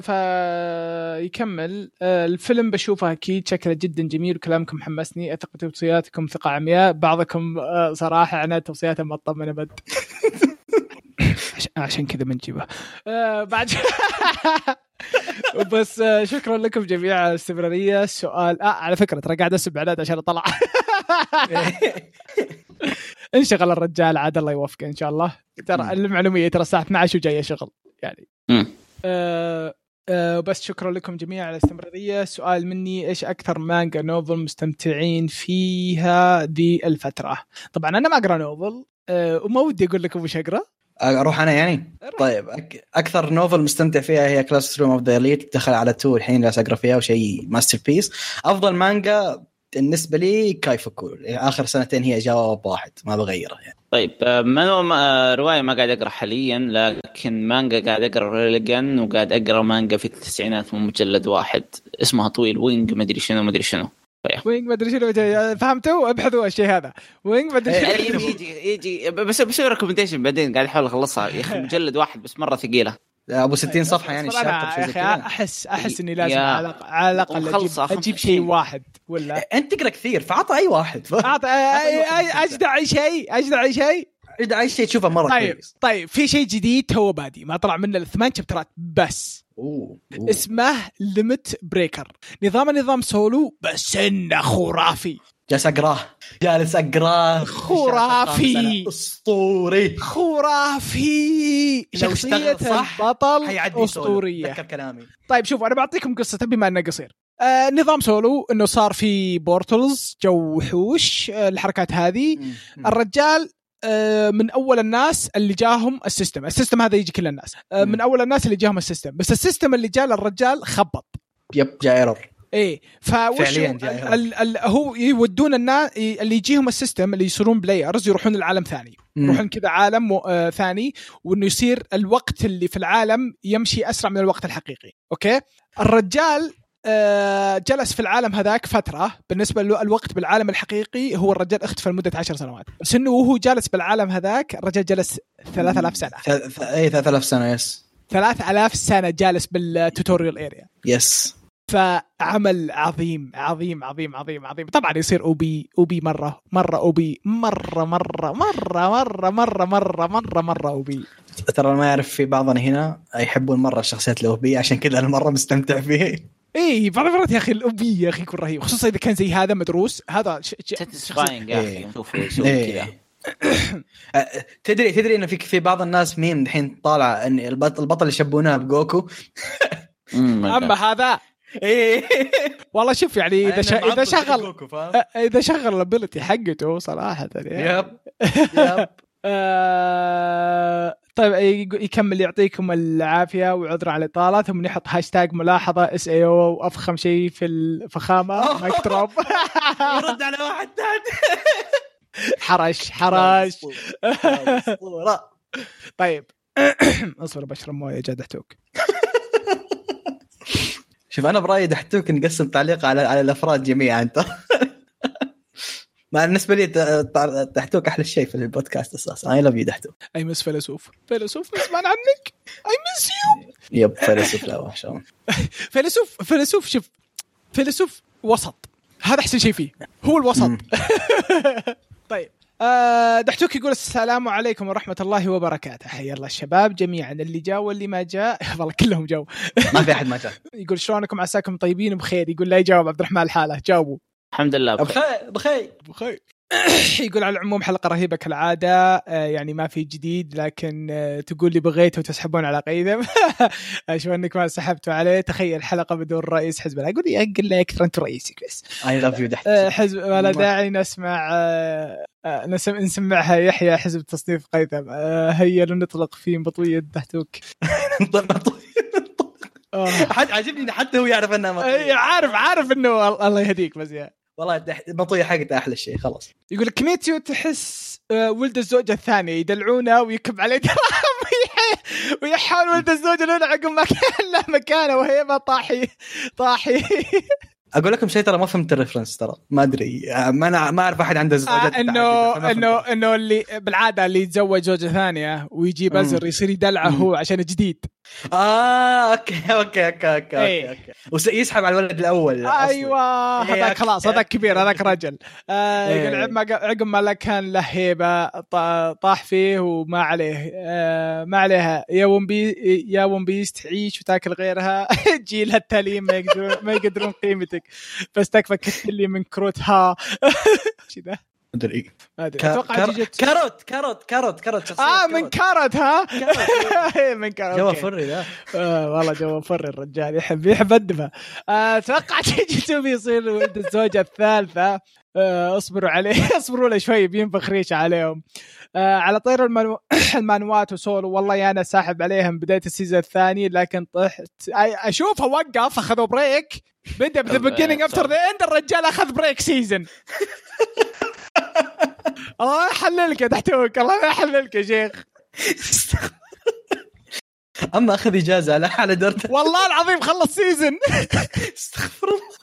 S1: فيكمل آه، الفيلم بشوفه أكيد شكله جدا جميل وكلامكم حمسني. أثق بتوصياتكم ثقة عمياء. بعضكم آه، صراحة أنا توصياته ما تطمن أبد. عش- عشان كذا بنجيبه آه، بعد. بس شكرا لكم جميعا على الاستمرارية. السؤال آه على فكرة ترى قاعد أسب عناد عشان اطلع انشغل الرجال عاد الله يوفقه إن شاء الله. ترى. المعلومية ترى الساعة 12 وجاية شغل يعني. آه آه بس شكرا لكم جميعا على الاستمرارية. سؤال مني إيش أكثر مانجا نوفل مستمتعين فيها ذي الفترة؟ طبعا أنا ما أقرأ نوفل آه وما ودي أقول لكم وش اقرا
S3: أروح أنا يعني؟ طيب أك- أكثر نوفل مستمتع فيها هي كلاس روم اوف ذا اليت دخل على تو الحين جالس أقرأ فيها وشيء ماستر بيس أفضل مانجا بالنسبة لي كايفوكو آخر سنتين هي جواب واحد ما بغيره يعني.
S4: طيب آه، ما ما- رواية ما قاعد أقرأ حاليا لكن مانجا قاعد أقرأ ريليجن وقاعد أقرأ مانجا في التسعينات من مجلد واحد. اسمها طويل وينج مدري شنو مدري شنو.
S1: وينج ما أدري شنو جاي- فهمتوا؟ ابحثوا الشيء هذا. وينج ما أدري
S3: إيه،
S1: شنو.
S3: إيه،
S4: يجي يجي بس بسوي ريكومنديشن بعدين قاعد أحاول أخلصها. يا أخي مجلد واحد بس مرة ثقيلة.
S3: أبو 60 صفحة يعني الشابتر
S1: يا
S3: زي
S1: أخي
S3: كذا.
S1: أحس أحس إني لازم على الأقل أجيب,
S4: 50
S1: شيء. واحد ولا؟
S3: أنت تقرأ كثير فعطى أي واحد.
S1: أي- أجدع أي شيء أجدع أي شيء.
S3: اذا أي شيء تشوفه مرة
S1: طيب
S3: كويس.
S1: طيب في شيء جديد تو بادي ما طلع منه الثمان شابترات بس.
S3: أوه. أوه.
S1: اسمه limit breaker نظام نظام سولو بس إنه خرافي.
S3: جالس أقراه. جالس أقراه.
S1: خرافي.
S3: اسطوري
S1: خرافي.
S3: لو
S1: شخصية البطل اسطوريه
S3: تذكر كلامي.
S1: طيب شوف أنا بعطيكم قصته بما إنه قصير. آه نظام سولو إنه صار في portals جو وحوش آه الحركات هذه. الرجال آه، من أول الناس اللي جاهم ال system. ال system هذا يجي كل الناس. آه، من. أول الناس اللي جاهم ال system. بس ال system اللي جاء للرجال خبط.
S3: yep جاء error.
S1: إيه فوش ال- هو يودون الناس اللي يجيهم ال system اللي يصيرون players يروحون لعالم ثاني. يروحون كذا عالم آه ثاني وإنه يصير الوقت اللي في العالم يمشي أسرع من الوقت الحقيقي. okay؟ الرجال آه جلس في العالم هذاك فترة. بالنسبة له الوقت بالعالم الحقيقي هو الرجال اختفى لمدة عشر سنوات. بس إنه وهو جالس بالعالم هذاك الرجال جلس 3000 سنة.
S3: ث- ث- اي 3000 سنه yes
S1: 3000 سنة جالس بال tutorial
S3: area yes
S1: فعمل عظيم عظيم عظيم عظيم عظيم. طبعا يصير OP OP مرة مرة OP مرة مرة مرة مرة مرة مرة مرة مرة أو بي
S3: ترى ما يعرف في بعضنا هنا يحبون مرة الشخصيات الاوبيه عشان كذا أنا مرة مستمتع فيه.
S1: اي بعض المرات يا أخي ال OP يا أخي يكون رهيب خصوصا إذا كان زي هذا مدروس هذا
S4: satisfying يا
S3: إيه.
S4: أخي نشوف يسوي
S3: إيه.
S4: كذا.
S3: تدري تدري انه في في بعض الناس مين الحين طالعه إن البطل, البطل يشبهونه بجوكو؟
S1: أما هذا
S3: إيه.
S1: والله شوف يعني إذا ش... إذا شغل إذا شغل ال ability حقته صراحة يعني.
S3: yep. yep.
S1: آه... طيب يكمل يعطيكم العافية وعذر على الاطاله ثم يحط هاشتاج ملاحظة SAO وافخم شيء في الفخامه mic drop
S3: يرد على واحد ثاني.
S1: حرش حرش. طيب اصبر بشرب موية جاد احتوك
S3: شوف أنا برأيي دحتوك نقسم تعليق على على الأفراد جميعا أنت. ما بالنسبة لي دحتوك أحلى شيء في البودكاست أساسا اي لاف يو دحتوك
S1: اي مس فيلسوف. فيلسوف اسمعنا عنك. اي مس يو
S3: يب فيلسوف لا ما شاء الله.
S1: فيلسوف فيلسوف شوف فيلسوف وسط. هذا أحسن شيء فيه. هو الوسط. طيب. آه دحتوك يقول السلام عليكم ورحمة الله وبركاته. حيا الله الشباب جميعا اللي جاء واللي ما جاء. والله كلهم جو
S3: ما في أحد ما جاء.
S1: يقول شلونكم؟ عساكم طيبين؟ وبخير يقول لا يجاوب. عبد الرحمن الحالة. جاوبوا.
S4: الحمد لله بخير.
S3: بخير بخير.
S1: بخير. يقول على العموم حلقة رهيبة كالعادة. آه، يعني ما في جديد لكن آه، تقول لي بغيت وتسحبون على قيثم أشوف أنك ما سحبتوا عليه. تخيل حلقة بدون رئيس حزب الله أقول يا قل له أكثر انت رئيسك بس
S3: اي لاف يو
S1: آه،
S3: دحتوك
S1: حزب ولا داعي نسمع آه، آه، نسم نسمعها يحيى حزب تصنيف قيثم آه، هيا لنطلق في مطوية دحتوك. آه.
S3: حد عاجبني إن حتى هو يعرف إنها
S1: أي،
S3: مطوية.
S1: عارف عارف إنه الله يهديك بس يا.
S3: والله المطوية حقته أحلى شيء خلاص.
S1: يقول لك ميتيو تحس آه، ولد الزوجة الثانية يدلعونه ويكب عليه ويح- ويحاول ولد الزوجة الأولى عقب ما كان له مكانه وهي ما طاحي طاحي.
S3: أقول لكم شيء ترى ما فهمت ال reference ترى ما أدري. آه، ما أنا ما أعرف أحد عنده زوجات
S1: آه انه انه إنه اللي بالعادة اللي يتزوج زوجة ثانية ويجيب. أزر يصير يدلعه. هو عشان جديد.
S3: آه okay okay okay okay
S1: إيه.
S3: okay, okay. ويسحب على الولد الأول.
S1: أيوه
S3: إيه،
S1: هذاك
S3: okay.
S1: خلاص هذاك كبير هذاك رجل آه
S3: إيه.
S1: يقول عقب ما عقب ما لا كان له هيبة طاح فيه وما عليه آه ما عليها يا One P يا ون بيس تعيش وتاكل غيرها جيلها التاليين ما يقدرون ما يقدرون قيمتك بس تكفى كتب لي من كروتها شي
S3: مدري
S1: ما أدري.
S3: كا-
S1: أتوقع
S3: كار-. كاروت كاروت كاروت كاروت شخصية
S1: آه من
S3: كاروت.
S1: كارت ها؟
S3: كاروت.
S1: إيه، من كارت
S3: جو
S1: أوكي.
S3: فري ذا.
S1: آه والله جو فر الرجال يحب يحب الدفا آه، أتوقع جيجيتو بيصير ولد الزوجة الثالثة. آه اصبروا عليه اصبروا له شوي بينفخ ريشه عليهم. آه على طاري المانهوا... المانهوات وسولو والله يا أنا ساحب عليهم بداية ال season الثاني لكن طحت. أشوفه وقف أخذوا break بدا
S4: ب
S1: the
S4: beginning
S1: after the end الرجال أخذ break season الله يحللك يا تحتوك الله يحللك يا شيخ.
S3: أما أخذ إجازة على حاله درت
S1: والله العظيم خلص season
S3: استغفر الله.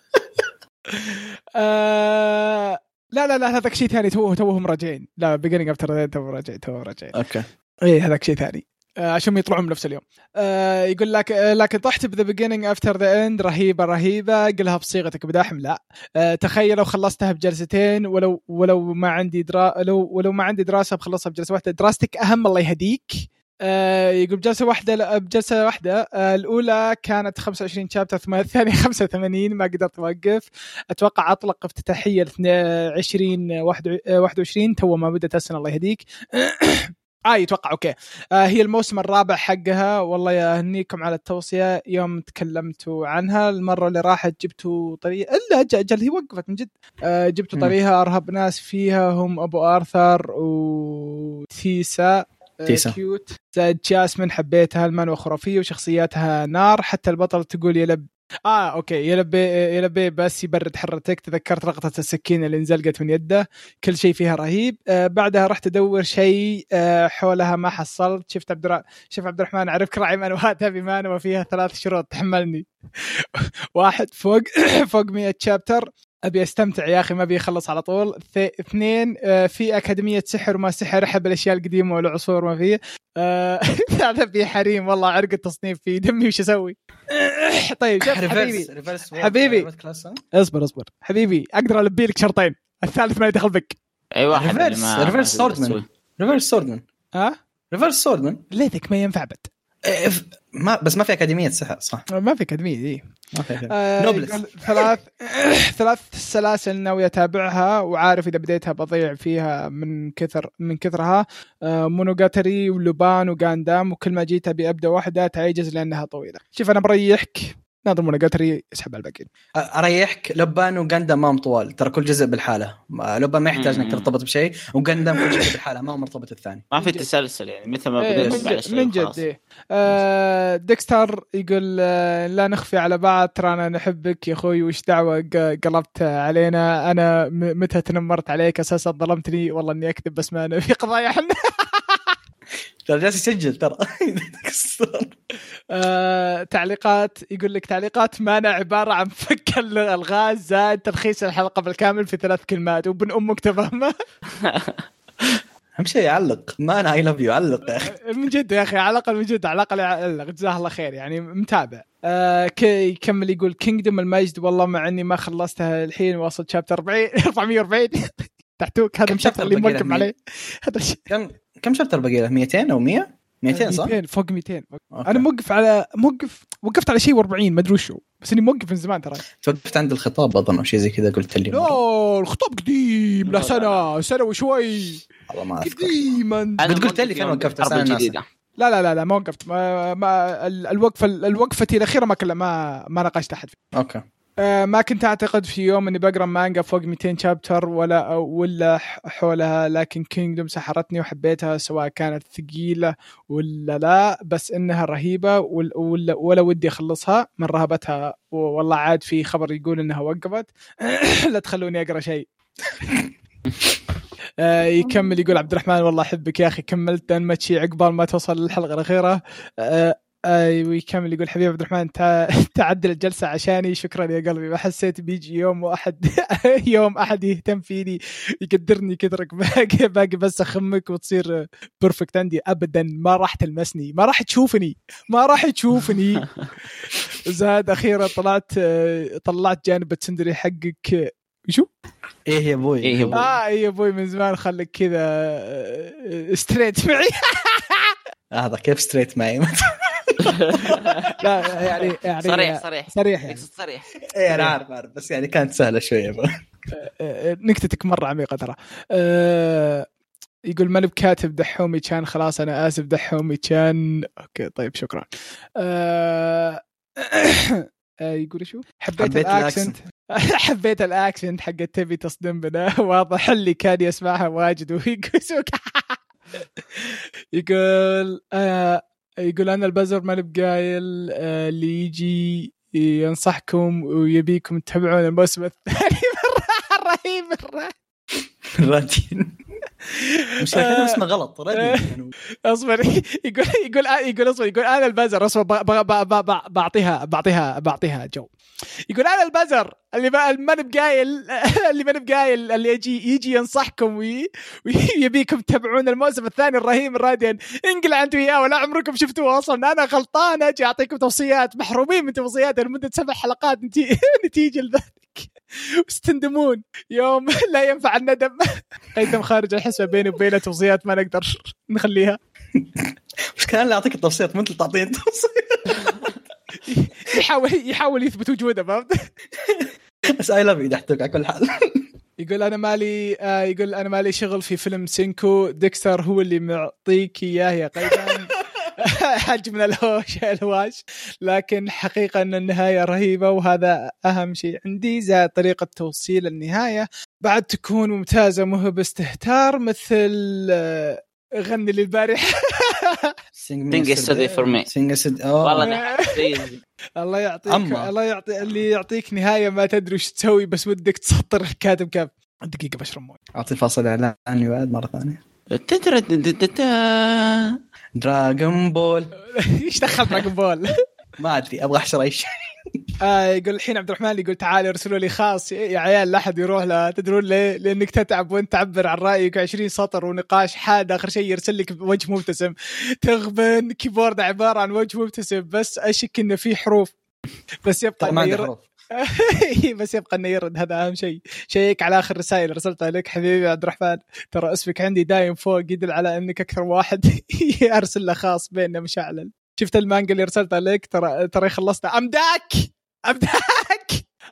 S1: آه لا لا لا هذاك شيء ثاني توه توهم راجعين. the beginning after توهم راجعين توهم راجعين.
S3: okay.
S1: اي هذاك شيء ثاني. عشان يطلعون بنفس اليوم. آه يقول لك آه لكن طحت ب the beginning after the end رهيبه رهيبة. قلها بصيغتك بداحم لا. آه تخيل لو خلصتها بجلستين ولو ولو ما عندي درا لو ولو ما عندي دراسة بخلصها بجلسة واحدة. دراستك أهم الله يهديك. آه يقول بجلسة واحدة بجلسة واحدة. آه الأولى كانت 25 chapter الثانية 85 ما قدرت أوقف. أتوقع أطلق افتتاحيه ل 20 21 تو ما بدأت السنة الله يهديك. آه يتوقع okay. آه هي الموسم الرابع حقها. والله يا أهنيكم على التوصية. يوم تكلمتوا عنها المرة اللي راحت جبتوا طريقة إلا أجل, أجل هي وقفت من جد. آه جبتوا
S3: مم.
S1: طريقها أرهب ناس فيها. هم أبو آرثر وتيسا آه،
S3: تيسا.
S1: cute زائد جاسمين حبيتها. المانهوا خرافيه وشخصياتها نار. حتى البطل تقول يلب آه أوكي. يلبي يلبي بس يبرد حرتك. تذكرت لقطة السكينة اللي انزلقت من يده. كل شيء فيها رهيب. آه بعدها رحت أدور شيء آه حولها ما حصلت. شفت عبد الر... شوف عبد الرحمن اعرفك راعي مانوات هذه مانوا فيها ثلاث شروط تحملني. واحد فوق فوق 100 شابتر أبي أستمتع يا أخي ما أبي اخلص على طول. ث- اثنين آه، في أكاديمية سحر وما سحر أحب الأشياء القديمة والعصور ما فيه ثلاثة في حريم والله عرق التصنيف في دمي وش أسوي؟ طيب شوف حبيبي. حبيبي. اصبر اصبر. حبيبي أقدر ألبي لك شرطين. الثالث ما يدخل بك.
S4: أي واحد reverse
S3: reverse
S4: swordman.
S3: reverse swordman
S1: ها؟
S3: reverse swordman
S1: ليتك ما ينفع بد
S3: ما بس ما في أكاديمية سحر صح؟
S1: ما في أكاديمية دي
S3: ما في.
S1: آه
S3: نوبلس.
S1: ثلاث ثلاث سلاسل ناوي أتابعها وعارف إذا بديتها بضيع فيها من كثر من كثرها. آه مونوجاتري ولوبان وغاندام وكل ما جيت أبي أبدأ واحدة تعجز لأنها طويلة. شوف أنا بريحك. ناظر مونوجاتري اسحب على الباقيين.
S3: أريحك لبان وغندم ما هم طوال. ترى كل جزء بالحالة. لبان ما يحتاج
S4: إنك.
S3: ترتبط بشيء وغندم كل جزء بالحالة ما هو مرتبط الثاني.
S4: ما في تسلسل يعني مثل ما
S1: إيه،
S4: بديت
S1: من
S4: على
S1: من جد. إيه. آه ديكستر يقول آه لا نخفي على بعض ترانا نحبك يا أخوي وش دعوة قلبت علينا؟ أنا م- متى تنمرت عليك؟ أساسا ظلمتني. والله إني أكذب بس ما أنا في قضايا إحنا
S3: ترى جالس يسجل ترى.
S1: آه تعليقات يقول لك تعليقات مانا عبارة عن فك الالغاز زائد تلخيص الحلقة بالكامل في ثلاث كلمات. وبن أمك تفهمها
S3: أهم شيء يعلق. ما أنا I love you علق يا أخي.
S1: من جد يا أخي على الأقل من جد على الأقل يعلق. جزاه الله خير يعني متابع. آه كي يكمل يقول كينجدوم المجد والله مع إني ما خلصتها الحين واصل chapter 40 440 تحتوك هذا
S3: كم
S1: الشابتر
S3: شابتر
S1: اللي
S3: له؟
S1: عليه. هذا
S3: كم؟ كم شابتر باقي له؟ 200 أو 100 200 صح؟
S1: 200 فوق 200
S3: أوكي.
S1: أنا موقف على موقف وقفت على شيء و40 ما أدري وشو. بس إني موقف من زمان ترى.
S3: توقفت عند الخطاب أظن أو شيء زي كذا قلت لي.
S1: لا الخطاب قديم له سنة سنة وشوي.
S3: والله ما أذكر.
S1: قديما.
S3: قلت لي فين وقفت،.
S1: لا لا لا لا ما وقفت. ما, ما ال- الوقفة الوقفتي الأخيرة ما كلا ما ما ناقشت أحد.
S3: okay.
S1: آه، ما كنت أعتقد في يوم إني بقرأ مانجا فوق 200 chapter ولا ولا حولها لكن كينجدوم سحرتني وحبيتها سواء كانت ثقيلة ولا لا بس إنها رهيبة ولا, ولا, ولا ودي أخلصها من رهبتها. والله عاد في خبر يقول إنها وقفت. لا تخلوني أقرأ شيء. آه، يكمل يقول عبد الرحمن والله أحبك يا أخي كملت دنماتشي عقبال ما توصل للحلقة الأخيرة. آه، أيوه يكمل يقول حبيبي عبد الرحمن تع- تعدل الجلسة عشاني شكرا يا قلبي. ما حسيت بيجي يوم واحد يوم أحد يهتم فيني يقدرني كثرك باقي باقي بس أخمك وتصير perfect عندي. ابدا ما راح تلمسني ما راح تشوفني ما راح تشوفني زاد أخيرا طلعت طلعت جانب ال tsundere حقك. شو؟
S3: إيه يا أبوي
S4: إيه يا أبوي.
S1: آه يا أبوي من زمان خليك كذا straight معي.
S3: هذا كيف straight معي؟
S1: لا يعني يعني
S4: صريح صريح.
S1: صريح يعني.
S4: صريح.
S3: إيه أنا عارف عارف بس يعني كانت سهلة
S1: شوية. نكتتك مرة عميقة ترى. آه، يقول ماني بكاتب دحومي kun خلاص أنا آسف دحومي kun okay طيب شكرا. آه، آه، يقول شو؟ حبيت,
S3: حبيت
S1: ال accent. حبيت ال accent حق تبي تصدم بنا. واضح اللي كان يسمعها واجد. ويقول يقول آه يقول أنا البزر ماني بقايل آه اللي يجي ينصحكم ويبيكم تتابعون الموسم الثاني. مره رهيب مره
S3: مش كاتب اسمه غلط
S1: اصبر يقول يقول يقول اصبر يقول أنا البزر اصبر بعطيها بعطيها بعطيها جو. يقول أنا البزر اللي ما ماني بقايل اللي ماني بقايل اللي يجي يجي ينصحكم وي- ويبيكم تتابعون الموسم الثاني الرهيب الراديان انقلع أنتم اياه ولا عمركم شفتوه أصلا. أنا غلطان أجي أعطيكم توصيات محرومين من توصيات لمدة سبع حلقات نتي- نتيجة واستندمون. يوم لا ينفع الندم. قيثم خارج الحسبة بيني وبينه توصيات ما نقدر نخليها.
S3: مش كان اللي يعطيك التوصيات ما أنت اللي تعطيني التوصيات.
S1: يحاول يحاول يثبت وجوده فهمت؟
S3: بس I love you على كل حال.
S1: يقول أنا مالي آه يقول أنا مالي شغل في فيلم سينكو. ديكستر هو اللي معطيك إياه يا قيثم. حجم من الهوش الهواش لكن حقيقة أن النهاية رهيبة وهذا أهم شيء عندي زائد طريقة توصيل النهاية. بعد تكون ممتازة مو باستهتار مثل آه، غني لي البارحة
S4: Sing yesterday for me.
S3: Sing
S4: والله
S1: الله يعطيك
S3: أما.
S1: الله يعطي اللي يعطيك نهاية ما تدري وش تسوي بس ودك تسطر الكاتب كيف دقيقة بشرب موية.
S3: أعطي فاصل اعلاني بعد
S4: مرة ثانية.
S3: دراغون بول
S1: إيش دخل دراجون بول؟
S3: ما أدري أبغى أحشر أي شيء.
S1: آه يقول الحين عبد الرحمن يقول تعال ارسلوا لي خاص يا عيال لا أحد يروح له تدرون ليه؟ لأنك تتعب وأنت تعبر عن رأيك 20 سطر ونقاش حاد آخر شيء يرسل لك وجه مبتسم. تغبن keyboard عبارة عن وجه مبتسم بس أشك إنه في حروف. بس يبقى
S3: ترى ما عندي حروف.
S1: بس يبقى إنه يرد هذا أهم شيء. شيك على آخر رسائل. ارسلتها لك حبيبي عبد الرحمن. ترى اسمك عندي دايم فوق يدل على إنك أكثر واحد ارسل له خاص بيننا مشعلل شفت المانجا اللي ارسلتها لك ترى ترى خلصتها امداك امداك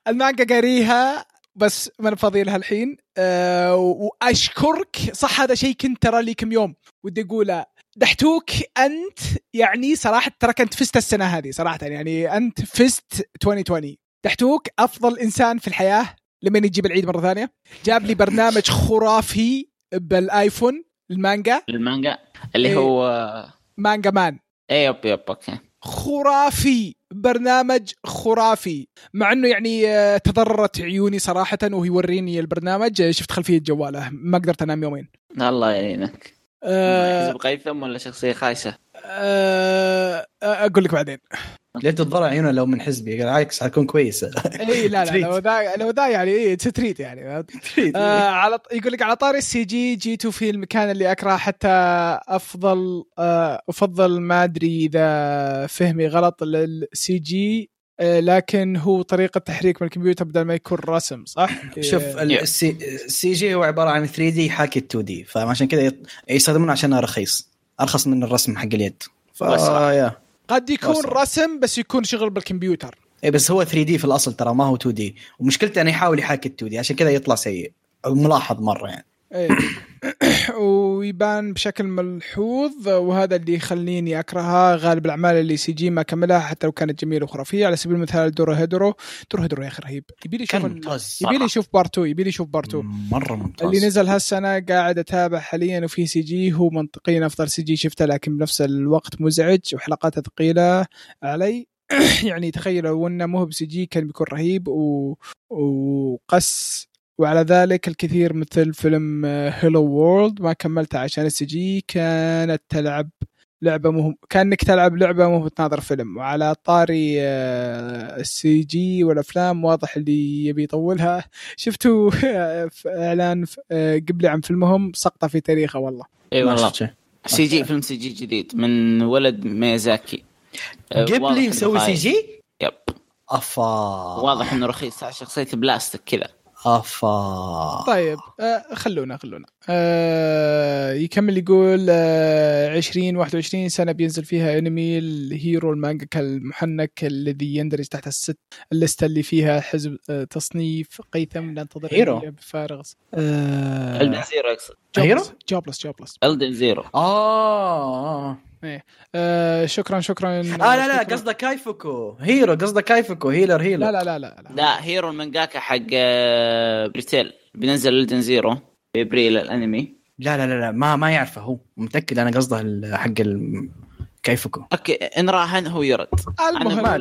S1: المانجا قاريها بس ما أنا فاضي لها الحين. أه وأشكرك. صح هذا شيء كنت ترى لي كم يوم. ودي أقوله. دحتوك أنت يعني صراحة تراك انت فزت السنة هذه صراحة. يعني أنت فزت 2020 دحتوك أفضل إنسان في الحياة لما يجيب العيد مرة ثانية. جاب لي برنامج خرافي بالآيفون المانجا.
S4: المانجا؟ اللي
S1: إيه.
S4: هو
S1: مانجا مان.
S4: اي yep yep okay.
S1: خرافي برنامج خرافي. مع إنه يعني آه، تضررت عيوني صراحة وهو يوريني البرنامج. آه، شفت خلفية جواله. ما قدرت أنام يومين.
S4: الله يعينك.
S1: أه
S4: حزب قيثم ولا شخصية خايسة؟
S1: أه أقول لك بعدين.
S3: ليه تتضرع عيونه لو من حزبي. قال عكس حتكون كويسه
S1: اي لا لا. لو ذا لو ذا يعني اي تريت يعني. آه على يقول لك على طاري السي جي جيتوا في المكان اللي أكره حتى أفضل آه أفضل ما أدري إذا فهمي غلط للسي جي آه لكن هو طريقة تحريك من الكمبيوتر بدل ما يكون رسم صح؟
S3: شوف ال- ال CG هو عبارة عن 3D يحاكي 2D فعشان كذا يستخدمونه عشانه رخيص أرخص من الرسم حق اليد. ف. يا
S1: قد يكون
S3: أسرع.
S1: رسم بس يكون شغل بالكمبيوتر.
S3: اي بس هو 3D في الأصل ترى ما هو 2D. ومشكلته إنه يحاول يحاكي 2D عشان كذا يطلع سيء. ملاحظ مرة يعني.
S1: إيه. ويبان بشكل ملحوظ وهذا اللي يخليني أكرهها غالب الأعمال اللي CG ما كملها حتى لو كانت جميله وخرافية. على سبيل المثال دورو هيدرو. دورو هيدرو يا أخي رهيب. يبي لي
S3: كان
S1: يشوف يبي لي يشوف part 2 يبي لي يشوف بارت 2
S3: مرة ممتاز
S1: اللي نزل هالسنة قاعد أتابع حاليا وفي CG. هو منطقيا أفضل CG شفته لكن بنفس الوقت مزعج وحلقاته ثقيلة علي. يعني تخيل لو أنه مو ب CG كان بيكون رهيب و... وقس وعلى ذلك الكثير مثل فيلم Hello World ما كملته عشان ال CG كانت تلعب لعبة مو كأنك تلعب لعبة مو بتناظر فيلم. وعلى طاري آه، ال CG والأفلام واضح اللي يبي يطولها. شفتوا في إعلان آه، قبل عن فيلمهم؟ سقطة في تاريخه والله.
S3: إي
S4: والله. سي جي فيلم سي جي جديد من ولد آه،
S3: قبلي
S4: إنه
S3: مسوي سي. جي؟
S4: يب.
S3: أفا.
S4: واضح إنه رخيص. شخصية بلاستيك كذا.
S3: افا
S1: طيب آه، خلونا خلونا. آه، يكمل يقول آه، 20 21 سنة بينزل فيها أنمي الهيرو المانجا المحنك الذي يندرج تحت الست الليستة اللي فيها حزب آه، تصنيف قيثم ننتظر
S3: هيرو؟
S1: بفارغ. آه،
S4: الدن زيرو يقصد
S3: هيرو؟
S1: جوبلس جوبلس
S4: الدن زيرو
S3: آه.
S1: آه، شكرا شكرا
S3: آه لا لا
S1: شكراً.
S3: قصده كايفوكو هيرو قصده كايفوكو هيلر هيلر
S1: لا لا لا لا, لا.
S4: لا هيرو المانجاكا حق آه، بريتيل بينزل الدن زيرو في أبريل الأنمي
S3: لا لا لا, لا ما ما يعرفه هو متأكد أنا قصده ال- حق ال- كايفوكو
S4: أوكي إن راهن هو يرد
S1: المهم.
S3: ما-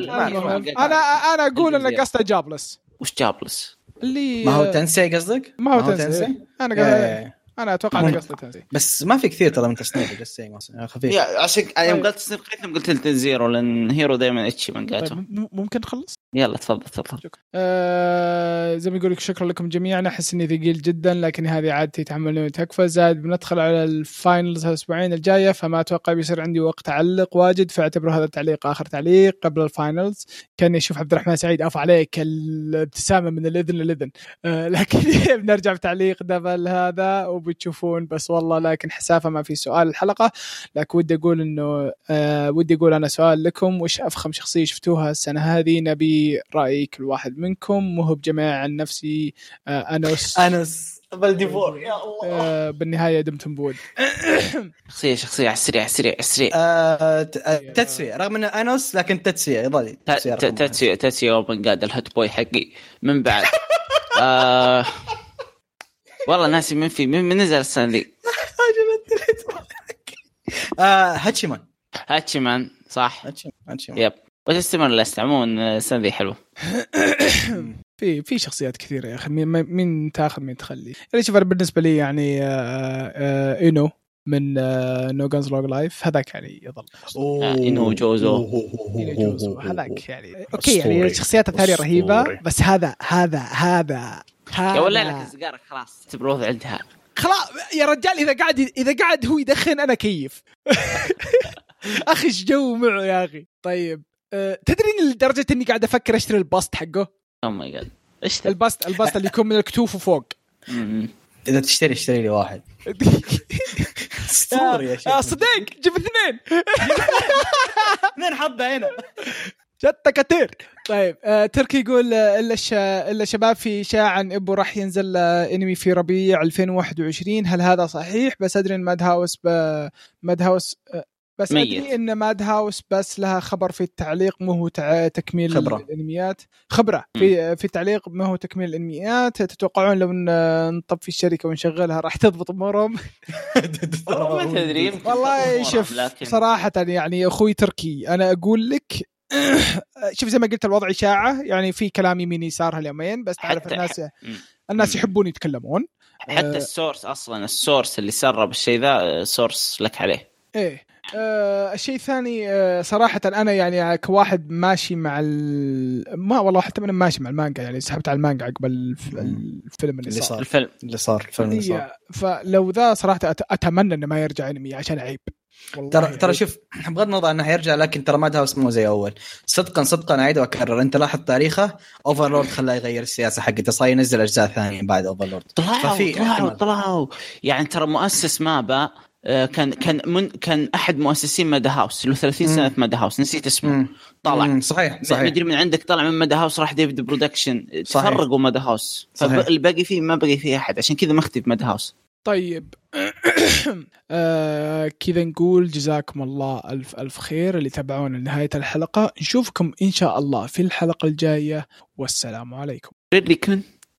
S1: أنا أنا أقول
S4: إن.
S1: قصده جابلس
S4: وش جابلس؟
S1: اللي
S3: ما هو تنسي قصدك؟
S1: ما هو تنسي أنا قصدي
S3: إيه.
S1: أنا أتوقع انه قصده
S3: بس ما في كثير ترى من تصنيف تنسي خفيف.
S4: يا عشان
S1: طيب.
S4: يوم قلت تصير قيثم قلت الدن زيرو لأن هيرو دائما اتشي مانجاته
S1: طيب ممكن نخلص؟
S4: يلا تفضل تفضل.
S1: شكرا. آه زي ما يقول لك شكرا لكم جميعا. أحس إني ثقيل جدا لكن هذه عادتي تحملوني تكفى. زاد بندخل على الفاينلز الاسبوعين الجاية فما أتوقع بيصير عندي وقت أعلق واجد فاعتبروا هذا التعليق آخر تعليق قبل الفاينلز. كأني أشوف عبد الرحمن سعيد اف عليك الابتسامة من الإذن للإذن. آه لكن بنرجع في تعليق double هذا وبتشوفون بس والله لكن حسافة ما في سؤال الحلقة. لكن ودي أقول إنه آه ودي أقول أنا سؤال لكم وش أفخم شخصية شفتوها السنة هذه؟ نبي رأي كل واحد منكم مو هو بجماعه عن نفسي آه أنس.
S3: أنس. بلديفور يا الله
S1: آه بالنهاية دمتم بود.
S4: شخصية شخصية على السريع على السريع على السريع
S3: آه، آه، تتسوية. رغم إنه أنس لكن تتسوية. يظل.
S4: تاتسي تاتسي اوبن جاد الهوت بوي حقي. من بعد. آه والله ناسي من في من, من نزل السنة ذي.
S3: آه، هاتشيمان.
S4: هاتشيمان صح.
S3: هاتشيمان هاتشيمان.
S4: يب. وتستمر اللسته عموما السنة ذي حلوة.
S1: في في شخصيات كثيرة يا أخي. مين مين تاخذ مين تخلي؟ يعني شوف بالنسبة لي يعني آه آه إينو. من آه نو جانز لوج لايف هذاك يعني يظل
S3: أوه.
S4: إنو جوزو.
S1: جوزو هذاك يعني أوكي يعني. الشخصيات الثانية
S3: رهيبة.
S1: بس هذا هذا هذا هذا
S4: يا ولا لك سيجارة خلاص اعتبر الوضع عندها
S1: خلاص يا رجال إذا قاعد إذا قاعد هو يدخن أنا كيف أخي إيش جو معه يا أخي طيب أه تدري لدرجة إني قاعد أفكر أشتري الباست حقه
S4: أو ماي جاد إيش؟
S1: الباست الباست اللي يكون من الكتوف وفوق.
S3: إذا تشتري اشتري لي واحد اسطوري يا شيخ
S1: يا صديق جيب اثنين
S3: اثنين حبه هنا
S1: جت كتير طيب آه تركي يقول آه، إلا. إلا شباب في اشاعه عن إبو راح ينزل آه إنمي في ربيع 2021 هل هذا صحيح بس أدري إن ماد هاوس. ماد هاوس آه بس
S4: ميت.
S1: ادري إن ماد هاوس بس لها خبر في التعليق مو هو تع... تكميل
S3: خبرة.
S1: الإنميات. خبرة. في في التعليق ما هو تكميل الإنميات. تتوقعون لو نطب في الشركة ونشغلها راح تضبط أمورهم؟
S4: والله ما تدري.
S1: والله شوف
S4: لكن
S1: صراحة يعني أخوي تركي أنا أقول لك شوف زي ما قلت الوضع إشاعة يعني في كلام يمين يسار هاليومين بس تعرف الناس. الناس يحبون يتكلمون.
S4: حتى
S1: آه.
S4: ال source أصلا ال source اللي سرب الشيء ذا آه، source لك عليه.
S1: إيه. آه الشيء الثاني آه صراحة أنا يعني كواحد ماشي مع ال... ما والله حتى أنا ماشي مع المانجا يعني سحبت على المانجا عقب الف... الفيلم اللي
S3: اللي
S1: صار.
S3: صار.
S4: الفيلم.
S3: اللي صار الفيلم اللي صار.
S1: هي- فلو ذا صراحة أت... أتمنى إنه ما يرجع أنمي عشان عيب. والله
S3: ترى ترى. شوف بغض النظر إنه حيرجع لكن ترى Madhouse مو زي أول. صدقا صدقا أعيد وأكرر. أنت لاحظ تاريخه؟ Overlord خلاه يغير السياسة حقته. صار ينزل أجزاء ثانية بعد Overlord
S4: طلعوا طلعوا. طلعوا. يعني ترى مؤسس MAPPA آه، كان كان من كان أحد مؤسسين Madhouse له 30 سنة في Madhouse. نسيت اسمه.
S3: مم.
S4: طلع.
S3: مم، صحيح صحيح.
S4: مدري من عندك طلع من Madhouse راح David Production.
S3: صحيح.
S4: تفرقوا Madhouse.
S3: صحيح.
S4: فالباقي فيه ما بقي فيه أحد. عشان كذا مختفي Madhouse.
S1: طيب. آه كذا نقول جزاكم الله ألف ألف خير اللي تابعونا لنهاية الحلقة. نشوفكم إن شاء الله في الحلقة الجاية. والسلام عليكم.
S4: ريدلي كون